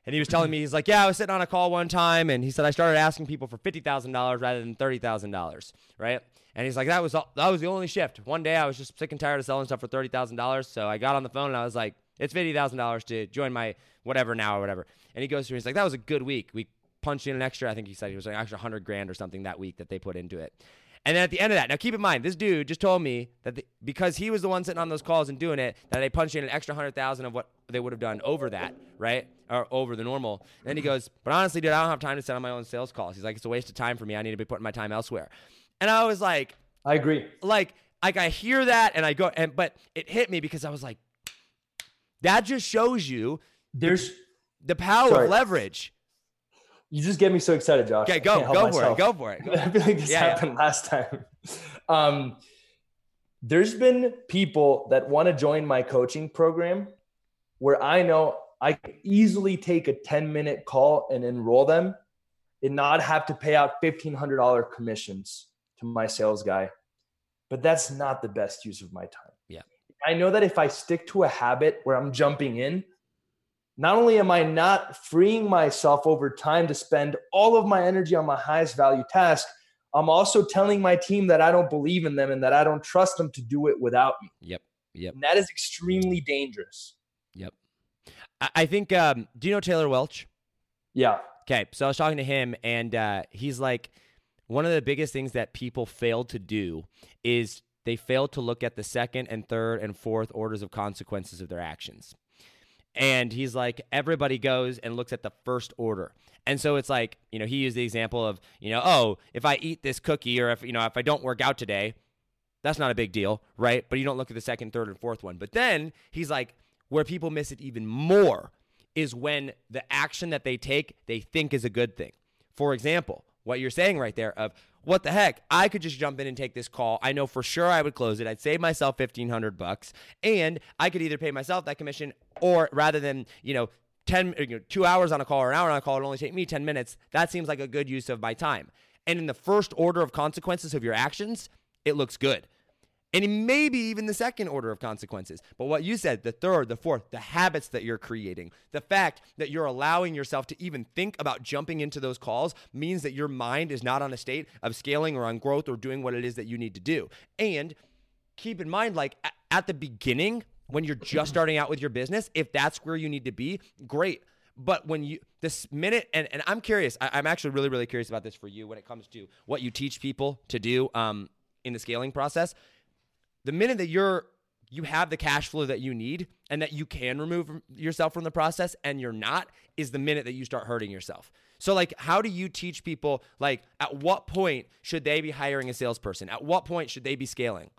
And he was telling me, he's like, yeah, I was sitting on a call one time, and he said I started asking people for fifty thousand dollars rather than thirty thousand dollars, right? And he's like, that was all, that was the only shift. One day I was just sick and tired of selling stuff for thirty thousand dollars, so I got on the phone and I was like, it's fifty thousand dollars to join my whatever now or whatever. And he goes through, he's like, that was a good week. We punched in an extra, I think he said he was an extra hundred grand or something that week that they put into it. And then at the end of that, now keep in mind, this dude just told me that the, because he was the one sitting on those calls and doing it, that they punched in an extra hundred thousand of what they would have done over that, right, or over the normal. And then he goes, "But honestly, dude, I don't have time to sit on my own sales calls." He's like, "It's a waste of time for me. I need to be putting my time elsewhere." And I was like, "I agree." Like, like I hear that, and I go, and but it hit me because I was like, that just shows you there's the, power Sorry. of leverage you just get me so excited, Josh. Okay, go, go for it. Go for it. I feel like this yeah, happened yeah. last time. Um, there's been people that want to join my coaching program where I know I can easily take a 10 minute call and enroll them and not have to pay out $1,500 commissions to my sales guy. But that's not the best use of my time. Yeah. I know that if I stick to a habit where I'm jumping in, not only am I not freeing myself over time to spend all of my energy on my highest value task, I'm also telling my team that I don't believe in them and that I don't trust them to do it without me. Yep. Yep. And that is extremely dangerous. Yep. I think, um, do you know Taylor Welch? Yeah. Okay. So I was talking to him, and uh, he's like, one of the biggest things that people fail to do is they fail to look at the second and third and fourth orders of consequences of their actions. And he's like, everybody goes and looks at the first order. And so it's like, you know, he used the example of, you know, oh, if I eat this cookie or if, you know, if I don't work out today, that's not a big deal, right? But you don't look at the second, third, and fourth one. But then he's like, where people miss it even more is when the action that they take, they think is a good thing. For example, what you're saying right there of, what the heck? I could just jump in and take this call. I know for sure I would close it. I'd save myself 1500 bucks and I could either pay myself that commission or rather than, you know, 10 you know, 2 hours on a call or an hour on a call it only take me 10 minutes. That seems like a good use of my time. And in the first order of consequences of your actions, it looks good and maybe even the second order of consequences. But what you said, the third, the fourth, the habits that you're creating, the fact that you're allowing yourself to even think about jumping into those calls means that your mind is not on a state of scaling or on growth or doing what it is that you need to do. And keep in mind, like at the beginning, when you're just starting out with your business, if that's where you need to be, great. But when you this minute, and, and I'm curious, I, am actually really, really curious about this for you when it comes to what you teach people to do um, in the scaling process the minute that you're you have the cash flow that you need and that you can remove yourself from the process and you're not is the minute that you start hurting yourself. So like how do you teach people like at what point should they be hiring a salesperson? At what point should they be scaling?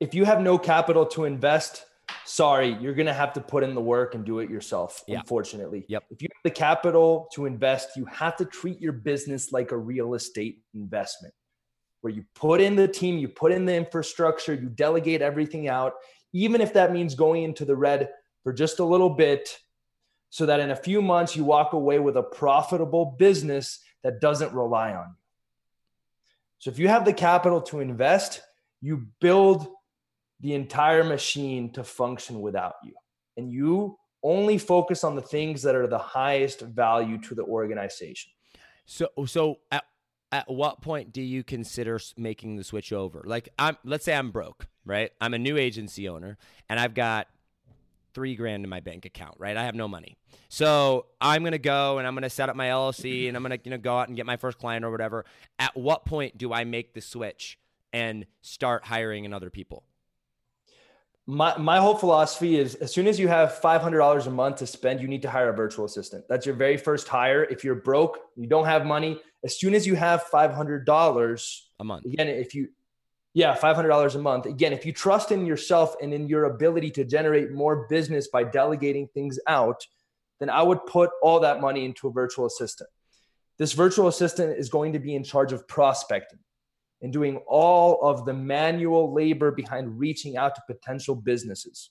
If you have no capital to invest, sorry, you're going to have to put in the work and do it yourself, yeah. unfortunately. Yep. If you have the capital to invest, you have to treat your business like a real estate investment where you put in the team, you put in the infrastructure, you delegate everything out, even if that means going into the red for just a little bit, so that in a few months you walk away with a profitable business that doesn't rely on you. So if you have the capital to invest, you build the entire machine to function without you. And you only focus on the things that are the highest value to the organization. So so at at what point do you consider making the switch over? Like I'm let's say I'm broke, right? I'm a new agency owner and I've got 3 grand in my bank account, right? I have no money. So, I'm going to go and I'm going to set up my LLC and I'm going to you know go out and get my first client or whatever. At what point do I make the switch and start hiring in other people? my, my whole philosophy is as soon as you have $500 a month to spend, you need to hire a virtual assistant. That's your very first hire. If you're broke, you don't have money. As soon as you have $500 a month, again, if you, yeah, $500 a month. Again, if you trust in yourself and in your ability to generate more business by delegating things out, then I would put all that money into a virtual assistant. This virtual assistant is going to be in charge of prospecting and doing all of the manual labor behind reaching out to potential businesses.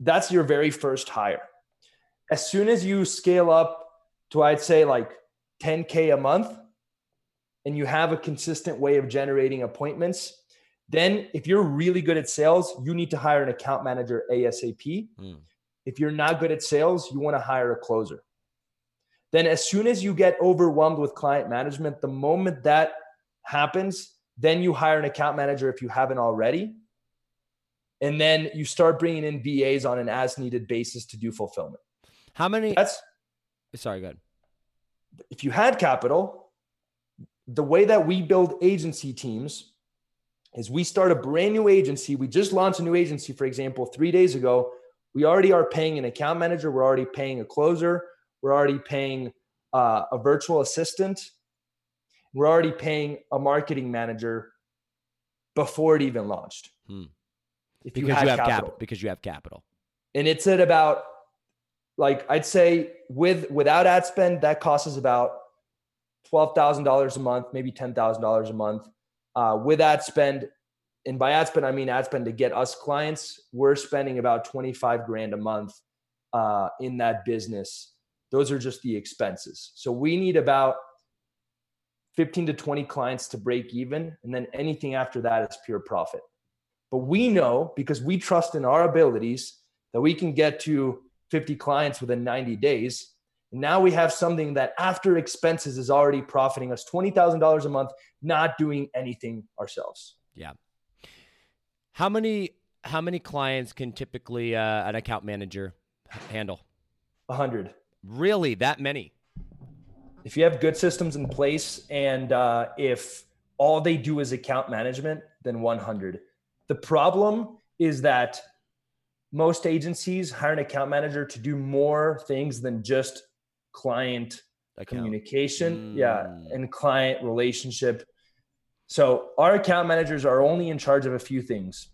That's your very first hire. As soon as you scale up to, I'd say, like 10K a month, and you have a consistent way of generating appointments, then if you're really good at sales, you need to hire an account manager ASAP. Mm. If you're not good at sales, you want to hire a closer. Then, as soon as you get overwhelmed with client management, the moment that happens, then you hire an account manager if you haven't already. And then you start bringing in VAs on an as needed basis to do fulfillment. How many? That's sorry, good. If you had capital, the way that we build agency teams is we start a brand new agency. We just launched a new agency, for example, three days ago. We already are paying an account manager. We're already paying a closer. We're already paying uh, a virtual assistant we're already paying a marketing manager before it even launched. Hmm. If because you, you have capital. capital. Because you have capital. And it's at about like I'd say with without ad spend, that costs us about twelve thousand dollars a month, maybe ten thousand dollars a month. Uh, with ad spend, and by ad spend I mean ad spend to get us clients, we're spending about twenty five grand a month uh, in that business. Those are just the expenses. So we need about 15 to 20 clients to break even. And then anything after that is pure profit. But we know because we trust in our abilities that we can get to 50 clients within 90 days. Now we have something that after expenses is already profiting us $20,000 a month, not doing anything ourselves. Yeah. How many how many clients can typically uh, an account manager handle? A hundred. Really, that many? if you have good systems in place and uh, if all they do is account management, then 100. The problem is that most agencies hire an account manager to do more things than just client account. communication, mm. yeah, and client relationship. So our account managers are only in charge of a few things: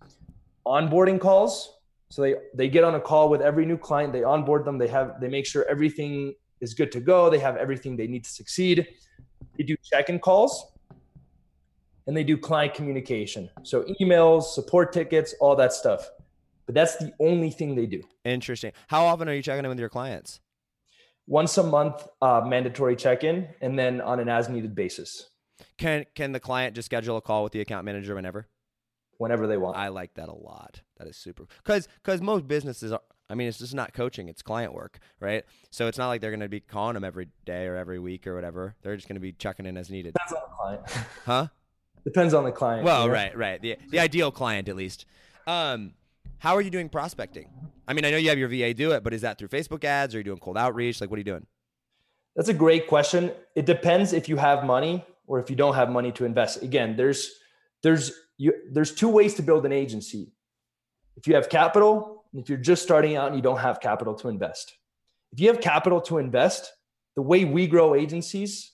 onboarding calls. So they they get on a call with every new client, they onboard them, they have they make sure everything is good to go. They have everything they need to succeed. They do check-in calls and they do client communication. So emails, support tickets, all that stuff. But that's the only thing they do. Interesting. How often are you checking in with your clients? Once a month, uh, mandatory check-in, and then on an as-needed basis. Can can the client just schedule a call with the account manager whenever? Whenever they want. I like that a lot. That is super. Because because most businesses are, I mean, it's just not coaching; it's client work, right? So it's not like they're going to be calling them every day or every week or whatever. They're just going to be checking in as needed. Depends on the client. Huh? Depends on the client. Well, right, right. The the ideal client, at least. Um, how are you doing prospecting? I mean, I know you have your VA do it, but is that through Facebook ads? Or are you doing cold outreach? Like, what are you doing? That's a great question. It depends if you have money or if you don't have money to invest. Again, there's there's you there's two ways to build an agency if you have capital, and if you're just starting out and you don't have capital to invest. If you have capital to invest, the way we grow agencies,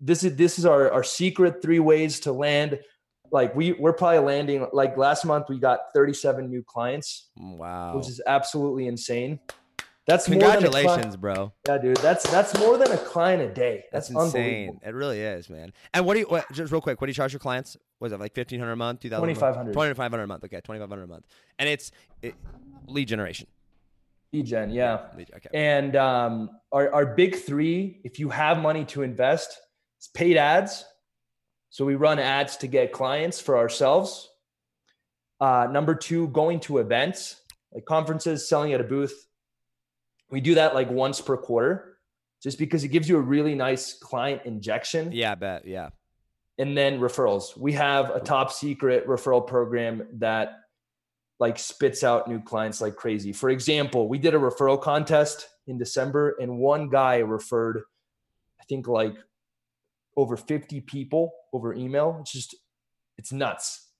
this is this is our, our secret three ways to land. Like we we're probably landing like last month we got 37 new clients. Wow. Which is absolutely insane. That's congratulations, bro. Yeah, dude. That's that's more than a client a day. That's, that's insane. It really is, man. And what do you what, just real quick? What do you charge your clients? Was it like fifteen hundred a month, two thousand? Twenty five hundred. Twenty five hundred a month. Okay, twenty five hundred a month. And it's it, lead generation. Lead gen, yeah. Lead, okay. And um, our our big three, if you have money to invest, it's paid ads. So we run ads to get clients for ourselves. Uh, number two, going to events like conferences, selling at a booth we do that like once per quarter just because it gives you a really nice client injection. Yeah, I bet. Yeah. And then referrals. We have a top secret referral program that like spits out new clients like crazy. For example, we did a referral contest in December and one guy referred, I think like over 50 people over email. It's just, it's nuts.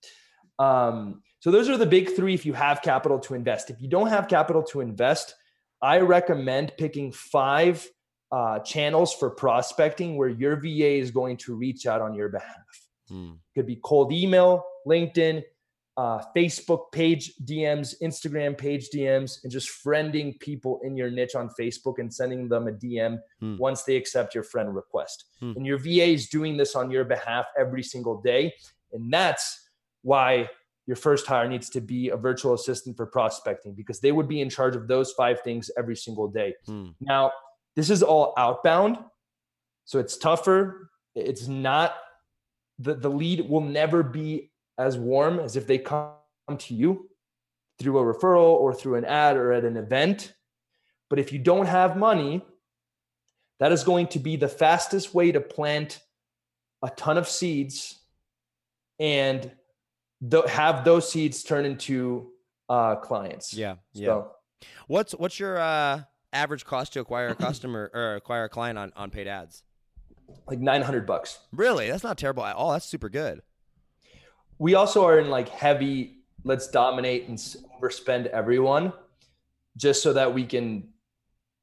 Um, so those are the big three if you have capital to invest. If you don't have capital to invest, I recommend picking five uh, channels for prospecting where your VA is going to reach out on your behalf. Hmm. Could be cold email, LinkedIn, uh, Facebook page DMs, Instagram page DMs, and just friending people in your niche on Facebook and sending them a DM hmm. once they accept your friend request. Hmm. And your VA is doing this on your behalf every single day. And that's why your first hire needs to be a virtual assistant for prospecting because they would be in charge of those five things every single day. Hmm. Now, this is all outbound, so it's tougher. It's not the, the lead will never be as warm as if they come to you through a referral or through an ad or at an event. But if you don't have money, that is going to be the fastest way to plant a ton of seeds and th- have those seeds turn into uh, clients. Yeah, yeah. So, what's what's your uh, average cost to acquire a customer or acquire a client on on paid ads? Like nine hundred bucks. Really, that's not terrible at all. That's super good. We also are in like heavy. Let's dominate and overspend everyone, just so that we can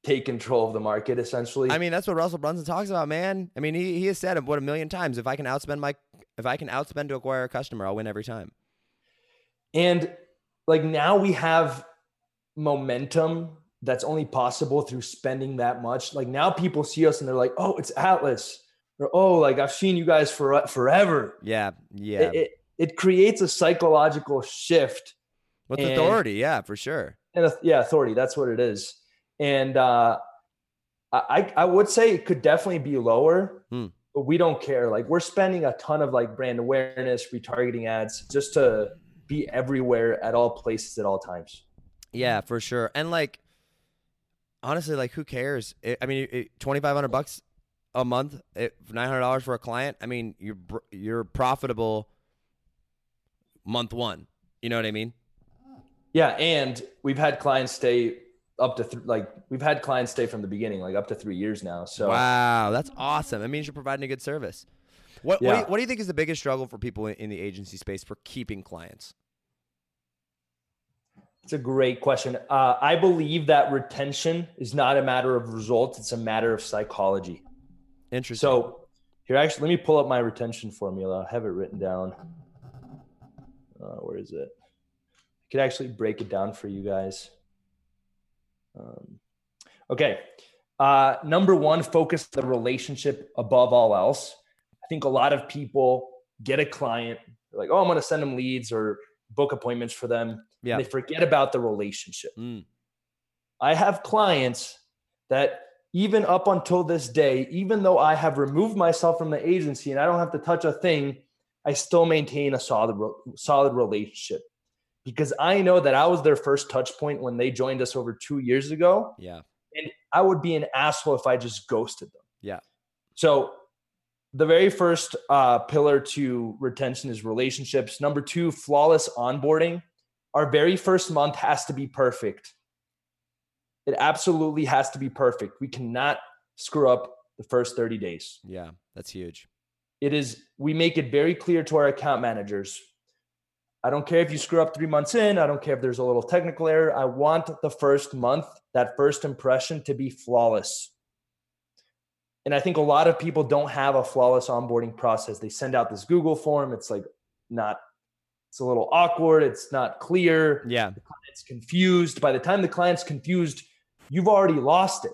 take control of the market essentially. I mean, that's what Russell Brunson talks about, man. I mean, he, he has said what a million times. If I can outspend my if I can outspend to acquire a customer, I'll win every time. And like now we have momentum that's only possible through spending that much. Like now people see us and they're like, "Oh, it's Atlas." Or, "Oh, like I've seen you guys for forever." Yeah. Yeah. It, it, it creates a psychological shift with and, authority, yeah, for sure. And yeah, authority, that's what it is. And uh I I would say it could definitely be lower. Hmm but we don't care. Like we're spending a ton of like brand awareness, retargeting ads just to be everywhere at all places at all times. Yeah, for sure. And like honestly, like who cares? It, I mean, twenty five hundred bucks a month, nine hundred dollars for a client. I mean, you're you're profitable month one. You know what I mean? Yeah, and we've had clients stay up to th- like we've had clients stay from the beginning, like up to three years now. So wow, that's awesome. That means you're providing a good service. What yeah. what, do you, what, do you, think is the biggest struggle for people in the agency space for keeping clients? It's a great question. Uh, I believe that retention is not a matter of results; it's a matter of psychology. Interesting. So here, actually, let me pull up my retention formula. I have it written down. Uh, where is it? I could actually break it down for you guys. Um, okay. Uh, number one, focus the relationship above all else. I think a lot of people get a client, like, oh, I'm going to send them leads or book appointments for them. Yeah. they forget about the relationship. Mm. I have clients that even up until this day, even though I have removed myself from the agency and I don't have to touch a thing, I still maintain a solid, solid relationship because I know that I was their first touch point when they joined us over two years ago. Yeah. And I would be an asshole if I just ghosted them. Yeah. So the very first uh, pillar to retention is relationships. Number two, flawless onboarding. Our very first month has to be perfect. It absolutely has to be perfect. We cannot screw up the first 30 days. Yeah, that's huge. It is, we make it very clear to our account managers I don't care if you screw up three months in. I don't care if there's a little technical error. I want the first month, that first impression to be flawless. And I think a lot of people don't have a flawless onboarding process. They send out this Google form. It's like not, it's a little awkward. It's not clear. Yeah. The client's confused. By the time the client's confused, you've already lost it.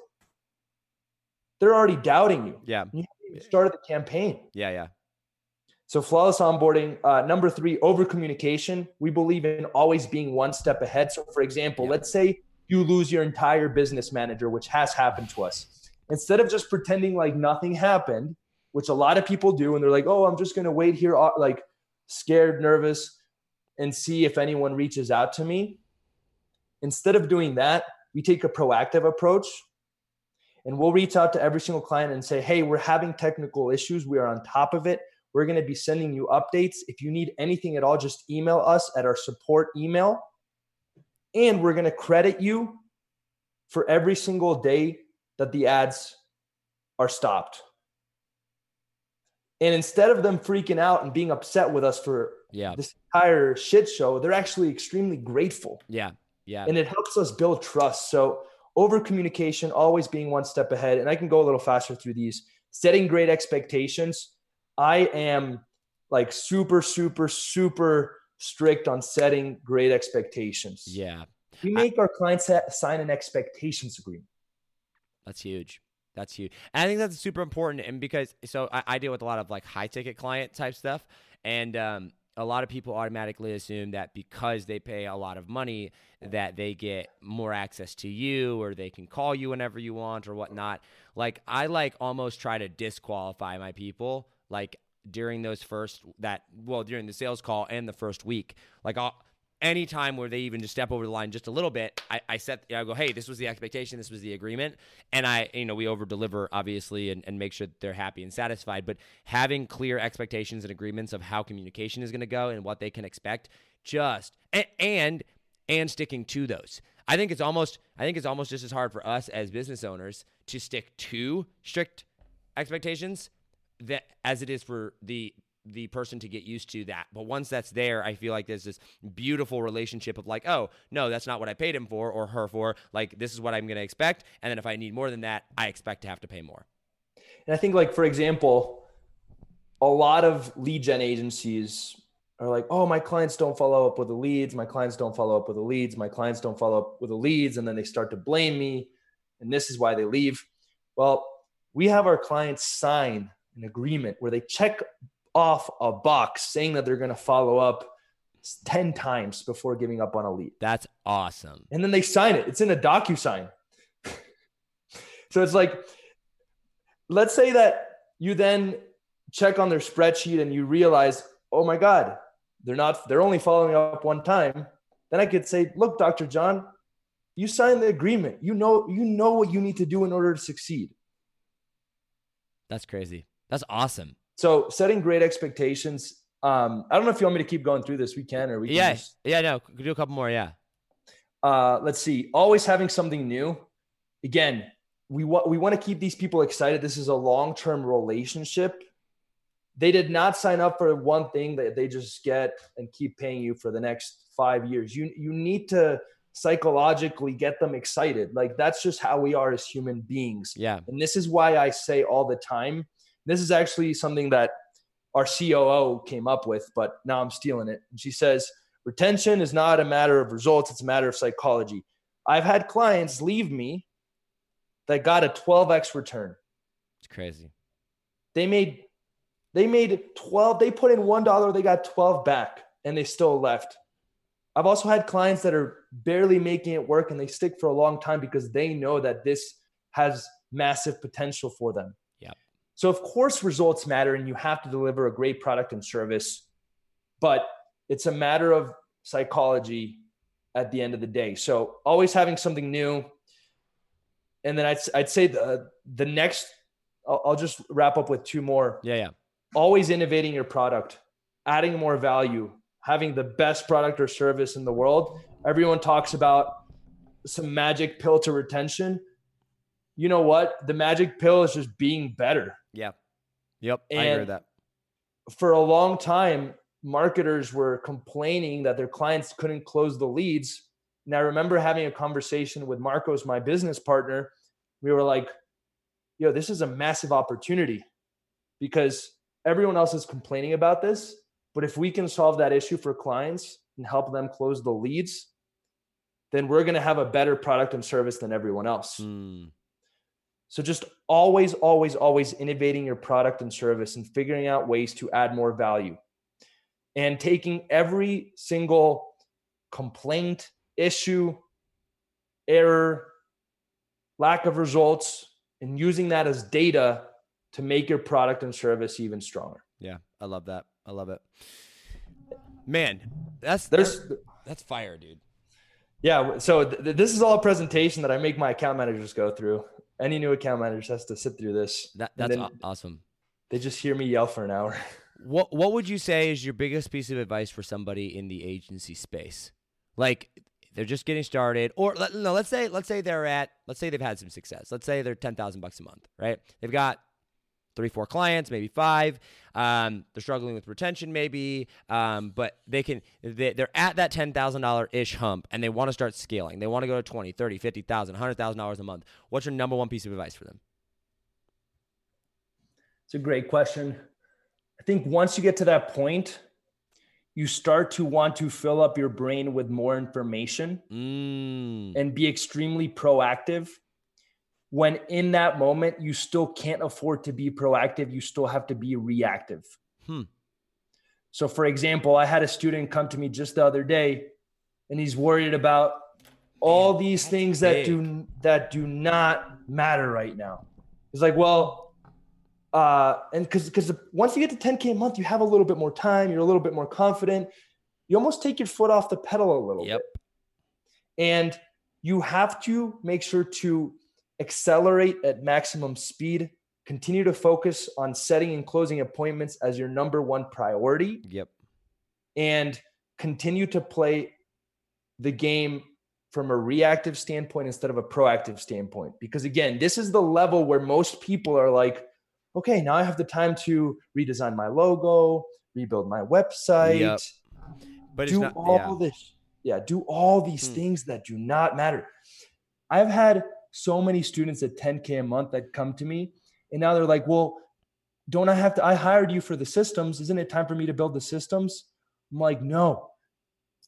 They're already doubting you. Yeah. You started the campaign. Yeah. Yeah. So flawless onboarding. Uh, number three, over communication. We believe in always being one step ahead. So, for example, Yeah. let's say you lose your entire business manager, which has happened to us. Instead of just pretending like nothing happened, which a lot of people do, and they're like, "Oh, I'm just gonna wait here, uh, like scared, nervous, and see if anyone reaches out to me." Instead of doing that, we take a proactive approach and we'll reach out to every single client and say, Hey, we're having technical issues. We are on top of it. We're going to be sending you updates. If you need anything at all, just email us at our support email. And we're going to credit you for every single day that the ads are stopped. And instead of them freaking out and being upset with us for Yeah. this entire shit show, they're actually extremely grateful Yeah. Yeah. and it helps us build trust. So over communication, always being one step ahead. And I can go a little faster through these. Setting great expectations. I am like super, super, super strict on setting great expectations. yeah. We make our clients ha- sign an expectations agreement. That's huge. That's huge. And I think that's super important. And because so I, I deal with a lot of like high ticket client type stuff. And um, a lot of people automatically assume that because they pay a lot of money, that they get more access to you or they can call you whenever you want or whatnot. Like I like almost try to disqualify my people like during those first that well during the sales call and the first week. Like I'll anytime where they even just step over the line just a little bit, I, I set, I go, hey, this was the expectation, this was the agreement, and I, you know, we over deliver obviously and, and make sure they're happy and satisfied. But having clear expectations and agreements of how communication is going to go and what they can expect, just and and and sticking to those. I think it's almost, I think it's almost just as hard for us as business owners to stick to strict expectations that as it is for the the person to get used to that. But once that's there, I feel like there's this beautiful relationship of like, oh, no, that's not what I paid him for or her for. Like, this is what I'm going to expect. And then if I need more than that, I expect to have to pay more. And I think, like, for example, a lot of lead gen agencies are like, oh, my clients don't follow up with the leads. My clients don't follow up with the leads. My clients don't follow up with the leads. And then they start to blame me. And this is why they leave. Well, we have our clients sign an agreement where they check off a box saying that they're going to follow up 10 times before giving up on a lead. That's awesome. And then they sign it. It's in a DocuSign. so it's like, let's say that you then check on their spreadsheet and you realize, oh my God, they're not, they're only following up one time. Then I could say, look, Dr. John, you signed the agreement. You know, you know what you need to do in order to succeed. That's crazy. That's awesome. So setting great expectations. Um, I don't know if you want me to keep going through this. We can, or we can Yeah. just Yeah. No, do a couple more. Yeah. uh, let's see, always having something new. Again, we want we want to keep these people excited. This is a long term relationship. They did not sign up for one thing that they just get and keep paying you for the next five years. You you need to psychologically get them excited. Like that's just how we are as human beings. Yeah. And this is why I say all the time. This is actually something that our COO came up with, but now I'm stealing it. And she says, retention is not a matter of results, it's a matter of psychology. I've had clients leave me that got a 12x return. It's crazy. They made they made 12, they put in $1, they got 12 back and they still left. I've also had clients that are barely making it work and they stick for a long time because they know that this has massive potential for them. So of course results matter and you have to deliver a great product and service, but it's a matter of psychology at the end of the day. So always having something new. And then I'd, I'd say the, the next, I'll, I'll just wrap up with two more Yeah. Yeah. always innovating your product, adding more value, having the best product or service in the world. Everyone talks about some magic pill to retention. You know what? The magic pill is just being better. Yeah. Yep. I agree that. For a long time, marketers were complaining that their clients couldn't close the leads. And I remember having a conversation with Marcos, my business partner. We were like, yo, this is a massive opportunity because everyone else is complaining about this. But if we can solve that issue for clients and help them close the leads, then we're going to have a better product and service than everyone else. Mm. So just always, always, always innovating your product and service and figuring out ways to add more value and taking every single complaint, issue, error, lack of results, and using that as data to make your product and service even stronger. Yeah, I love that. I love it. Man, that's there's that's fire, dude. Yeah, so th- this is all a presentation that I make my account managers go through. Any new account managers has to sit through this. That, that's awesome. They just hear me yell for an hour. What What would you say is your biggest piece of advice for somebody in the agency space? Like they're just getting started, or no, let's say let's say they're at let's say they've had some success. Let's say they're ten thousand bucks a month, right? They've got three, four clients, maybe five. Um, they're struggling with retention, maybe, um, but they can. They, are at that ten thousand dollar ish hump, and they want to start scaling. They want to go to 20, 30, 50,000, 100,000 dollars a month. What's your number one piece of advice for them? It's a great question. I think once you get to that point, you start to want to fill up your brain with more information mm. and be extremely proactive. When in that moment, you still can't afford to be proactive, you still have to be reactive. Hmm. So, for example, I had a student come to me just the other day and he's worried about all these things that do that do not matter right now. He's like, well, uh, and because because once you get to 10k a month, you have a little bit more time. You're a little bit more confident. You almost take your foot off the pedal a little yep. bit, and you have to make sure to accelerate at maximum speed. Continue to focus on setting and closing appointments as your number one priority. Yep. And continue to play the game from a reactive standpoint instead of a proactive standpoint. Because again, this is the level where most people are like, okay, now I have the time to redesign my logo, rebuild my website, yep. but do not, all yeah. this. Yeah, do all these hmm. things that do not matter. I've had so many students at 10K a month that come to me, and now they're like, well, don't I have to? I hired you for the systems. Isn't it time for me to build the systems? I'm like, no.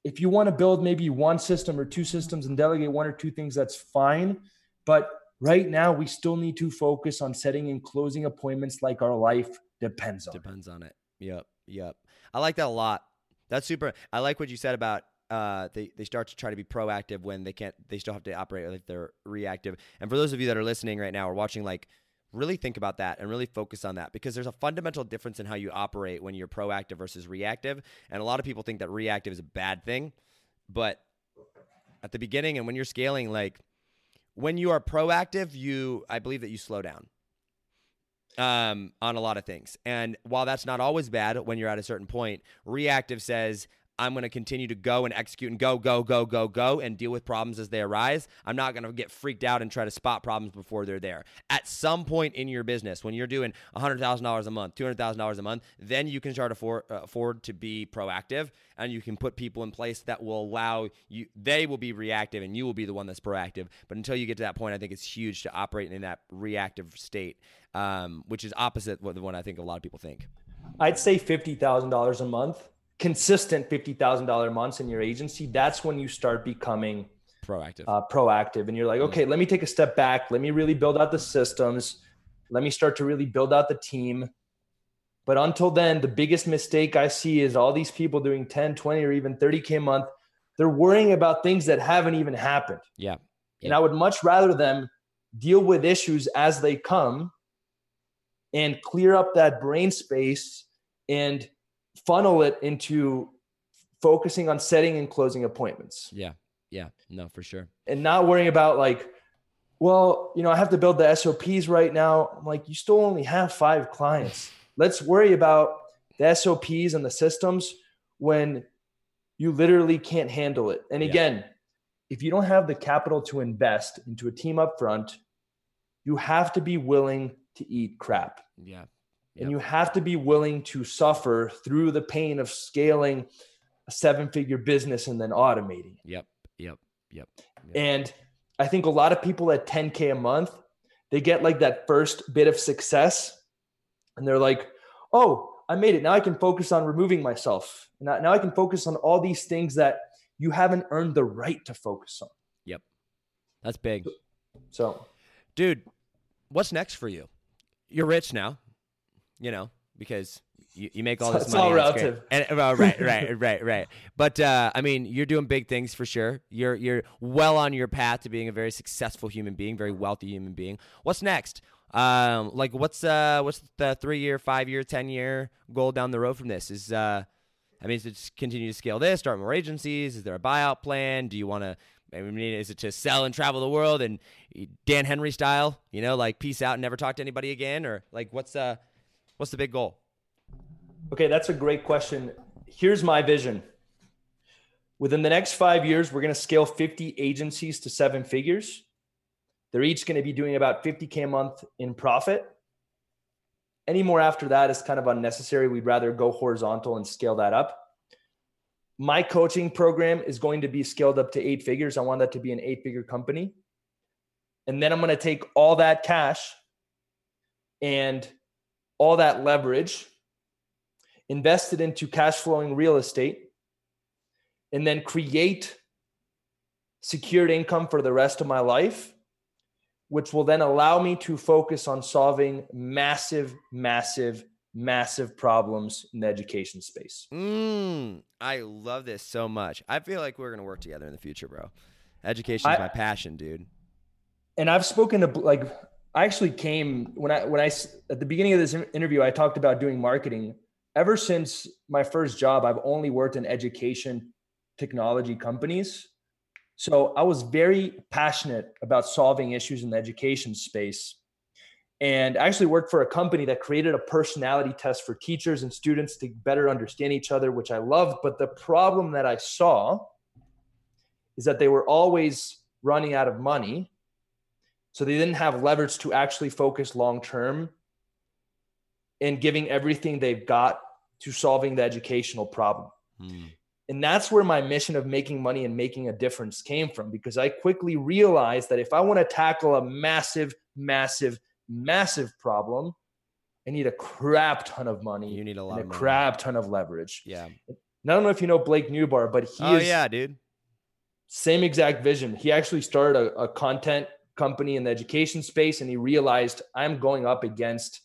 If you want to build maybe one system or two systems and delegate one or two things, that's fine. But right now we still need to focus on setting and closing appointments like our life depends on depends on it yep yep i like that a lot that's super i like what you said about uh, they, they start to try to be proactive when they can't they still have to operate like they're reactive and for those of you that are listening right now or watching like really think about that and really focus on that because there's a fundamental difference in how you operate when you're proactive versus reactive and a lot of people think that reactive is a bad thing but at the beginning and when you're scaling like when you are proactive, you I believe that you slow down um, on a lot of things. And while that's not always bad when you're at a certain point, reactive says I'm going to continue to go and execute and go, go, go, go, go, and deal with problems as they arise. I'm not going to get freaked out and try to spot problems before they're there. At some point in your business, when you're doing $100,000 a month, $200,000 a month, then you can start to afford, uh, afford to be proactive and you can put people in place that will allow you, they will be reactive and you will be the one that's proactive. But until you get to that point, I think it's huge to operate in that reactive state, um, which is opposite what the one I think a lot of people think. I'd say $50,000 a month consistent $50,000 months in your agency, that's when you start becoming proactive. Uh, proactive. And you're like, okay, let me take a step back. Let me really build out the systems. Let me start to really build out the team. But until then, the biggest mistake I see is all these people doing 10, 20, or even 30K a month. They're worrying about things that haven't even happened. Yeah. yeah. And I would much rather them deal with issues as they come and clear up that brain space and funnel it into focusing on setting and closing appointments. Yeah. Yeah. No, for sure. And not worrying about like, well, you know, I have to build the SOPs right now. I'm like, you still only have five clients. Let's worry about the SOPs and the systems when you literally can't handle it. And again, yeah. if you don't have the capital to invest into a team up front, you have to be willing to eat crap. Yeah. And you have to be willing to suffer through the pain of scaling a seven figure business and then automating it. Yep. Yep. Yep. yep. And I think a lot of people at 10K a month, they get like that first bit of success and they're like, oh, I made it. Now I can focus on removing myself. Now, now I can focus on all these things that you haven't earned the right to focus on. Yep. That's big. So, dude, what's next for you? You're rich now, you know, because you, you make all this it's money. all it's relative. And, well, right, right, right, right. But uh, I mean, you're doing big things for sure. You're you're well on your path to being a very successful human being, very wealthy human being. What's next? Um, like what's uh what's the three year, five year, ten year goal down the road from this? Is uh, I mean, is it just continue to scale this, start more agencies? Is there a buyout plan? Do you want to? I mean, is it to sell and travel the world and Dan Henry style? You know, like peace out and never talk to anybody again, or like what's uh, what's the big goal? Okay, that's a great question. Here's my vision. Within the next five years, we're going to scale 50 agencies to seven figures. They're each going to be doing about 50K a month in profit. Any more after that is kind of unnecessary. We'd rather go horizontal and scale that up. My coaching program is going to be scaled up to eight figures. I want that to be an eight figure company. And then I'm going to take all that cash and all that leverage invest it into cash flowing real estate, and then create secured income for the rest of my life, which will then allow me to focus on solving massive, massive, massive problems in the education space. Mm, I love this so much. I feel like we're going to work together in the future, bro. Education is my passion, dude. and I've spoken to like I actually came when I when I at the beginning of this interview I talked about doing marketing. Ever since my first job, I've only worked in education technology companies. So I was very passionate about solving issues in the education space. And I actually worked for a company that created a personality test for teachers and students to better understand each other, which I loved. But the problem that I saw is that they were always running out of money so they didn't have leverage to actually focus long term and giving everything they've got to solving the educational problem. Hmm. And that's where my mission of making money and making a difference came from because I quickly realized that if I want to tackle a massive, massive, massive problem, I need a crap ton of money. You need a lot and of a crap ton of leverage. Yeah. And I don't know if you know Blake Newbar, but he oh is yeah, dude. same exact vision. He actually started a, a content company in the education space and he realized I'm going up against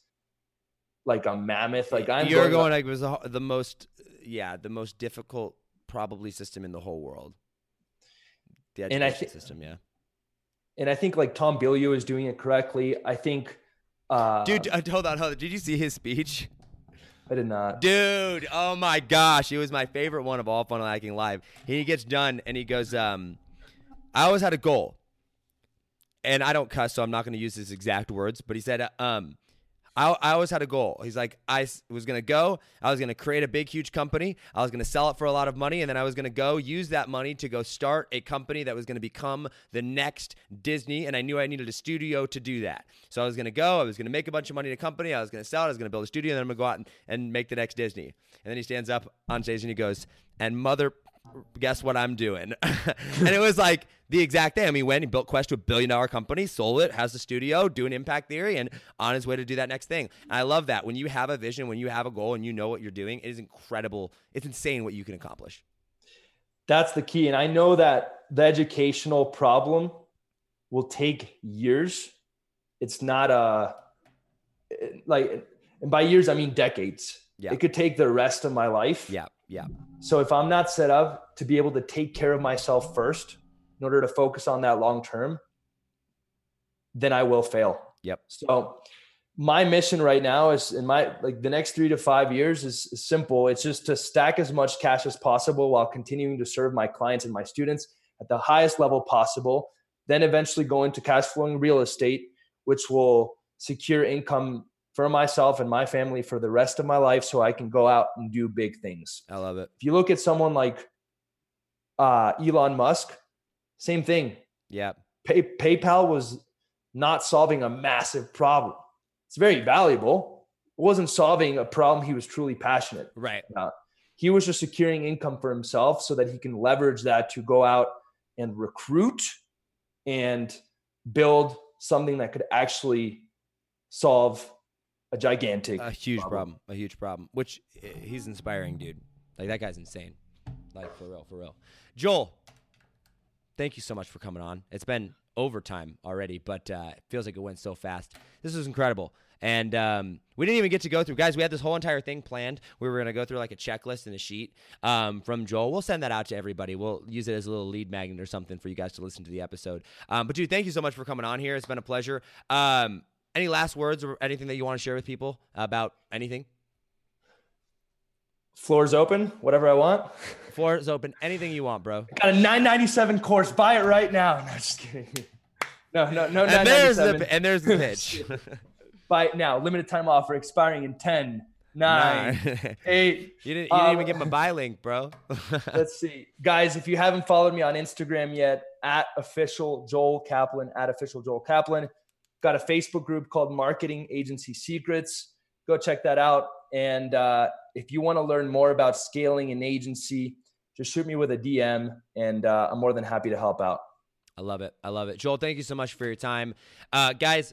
like a mammoth. Like I'm You're going, going up- like it was the, the most, yeah, the most difficult probably system in the whole world. The education And I thi- system, yeah. and I think like Tom Bilyeu is doing it correctly. I think uh Dude, hold on, hold on. Did you see his speech? I did not. Dude, oh my gosh, it was my favorite one of all Funnel Hacking Live. He gets done and he goes, um, I always had a goal. And I don't cuss, so I'm not going to use his exact words, but he said, uh, um, I, I always had a goal. He's like, I was going to go, I was going to create a big, huge company, I was going to sell it for a lot of money, and then I was going to go use that money to go start a company that was going to become the next Disney. And I knew I needed a studio to do that. So I was going to go, I was going to make a bunch of money in a company, I was going to sell it, I was going to build a studio, and then I'm going to go out and, and make the next Disney. And then he stands up on stage and he goes, and mother, guess what I'm doing? and it was like the exact thing. I mean, he went, he built Quest to a billion dollar company, sold it, has a studio, doing impact theory, and on his way to do that next thing. And I love that. When you have a vision, when you have a goal and you know what you're doing, it is incredible. It's insane what you can accomplish. That's the key. And I know that the educational problem will take years. It's not a like and by years I mean decades. Yeah. It could take the rest of my life. Yeah, yeah. So if I'm not set up to be able to take care of myself first in order to focus on that long term, then I will fail. Yep. So my mission right now is in my like the next three to five years is, is simple. It's just to stack as much cash as possible while continuing to serve my clients and my students at the highest level possible. Then eventually go into cash flowing real estate, which will secure income for myself and my family for the rest of my life so I can go out and do big things. I love it. If you look at someone like uh, Elon Musk, same thing. Yeah. Pay, PayPal was not solving a massive problem. It's very valuable, It wasn't solving a problem he was truly passionate right about. He was just securing income for himself so that he can leverage that to go out and recruit and build something that could actually solve a gigantic a huge problem. problem. a huge problem which eh, he's inspiring dude like that guy's insane like for real for real joel thank you so much for coming on it's been overtime already but uh, it feels like it went so fast this was incredible and um, we didn't even get to go through, guys. We had this whole entire thing planned. We were going to go through like a checklist and a sheet um, from Joel. We'll send that out to everybody. We'll use it as a little lead magnet or something for you guys to listen to the episode. Um, but dude, thank you so much for coming on here. It's been a pleasure. Um, any last words or anything that you want to share with people about anything? Floor's open. Whatever I want. Floor is open. Anything you want, bro. Got a 997 course. Buy it right now. No, just kidding. No, no, no. And there's the and there's the pitch. Buy it now. Limited time offer expiring in 10, 9, 8. You didn't, you didn't even give him a buy link, bro. let's see. Guys, if you haven't followed me on Instagram yet, at official Joel Kaplan, at official Joel Kaplan, got a Facebook group called Marketing Agency Secrets. Go check that out. And uh, if you want to learn more about scaling an agency, just shoot me with a DM, and uh, I'm more than happy to help out. I love it. I love it. Joel, thank you so much for your time. Uh, guys,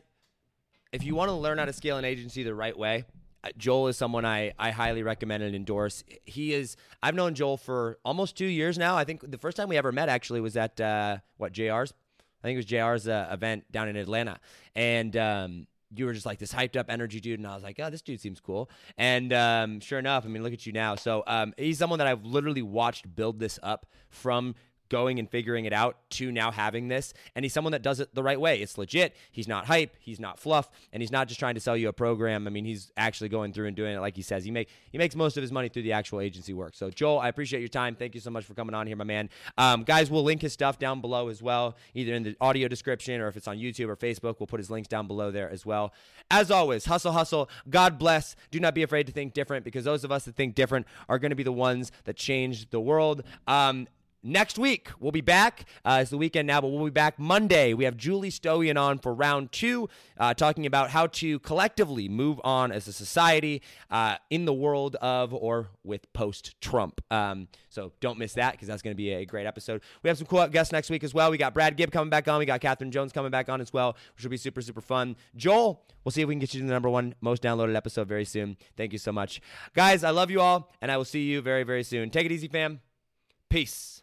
if you want to learn how to scale an agency the right way, uh, Joel is someone I, I highly recommend and endorse. He is, I've known Joel for almost two years now. I think the first time we ever met actually was at, uh, what, JR's? I think it was JR's uh, event down in Atlanta. And, um, you were just like this hyped up energy dude, and I was like, oh, this dude seems cool. And um, sure enough, I mean, look at you now. So um, he's someone that I've literally watched build this up from going and figuring it out to now having this. And he's someone that does it the right way. It's legit. He's not hype. He's not fluff. And he's not just trying to sell you a program. I mean, he's actually going through and doing it like he says. He make he makes most of his money through the actual agency work. So Joel, I appreciate your time. Thank you so much for coming on here, my man. Um, guys, we'll link his stuff down below as well, either in the audio description or if it's on YouTube or Facebook, we'll put his links down below there as well. As always, hustle, hustle. God bless. Do not be afraid to think different because those of us that think different are going to be the ones that change the world. Um, next week we'll be back. Uh, it's the weekend now but we'll be back monday. We have julie stoian on for round two uh, talking about how to collectively move on as a society uh, in the world of or with post trump um, so don't miss that because that's going to be a great episode. We have some cool guests next week as well. We got brad gibb coming back on. We got catherine jones coming back on as well which will be super super fun. Joel we'll see if we can get you to the number one most downloaded episode very soon. Thank you so much. Guys i love you all and i will see you very very soon. Take it easy fam. Peace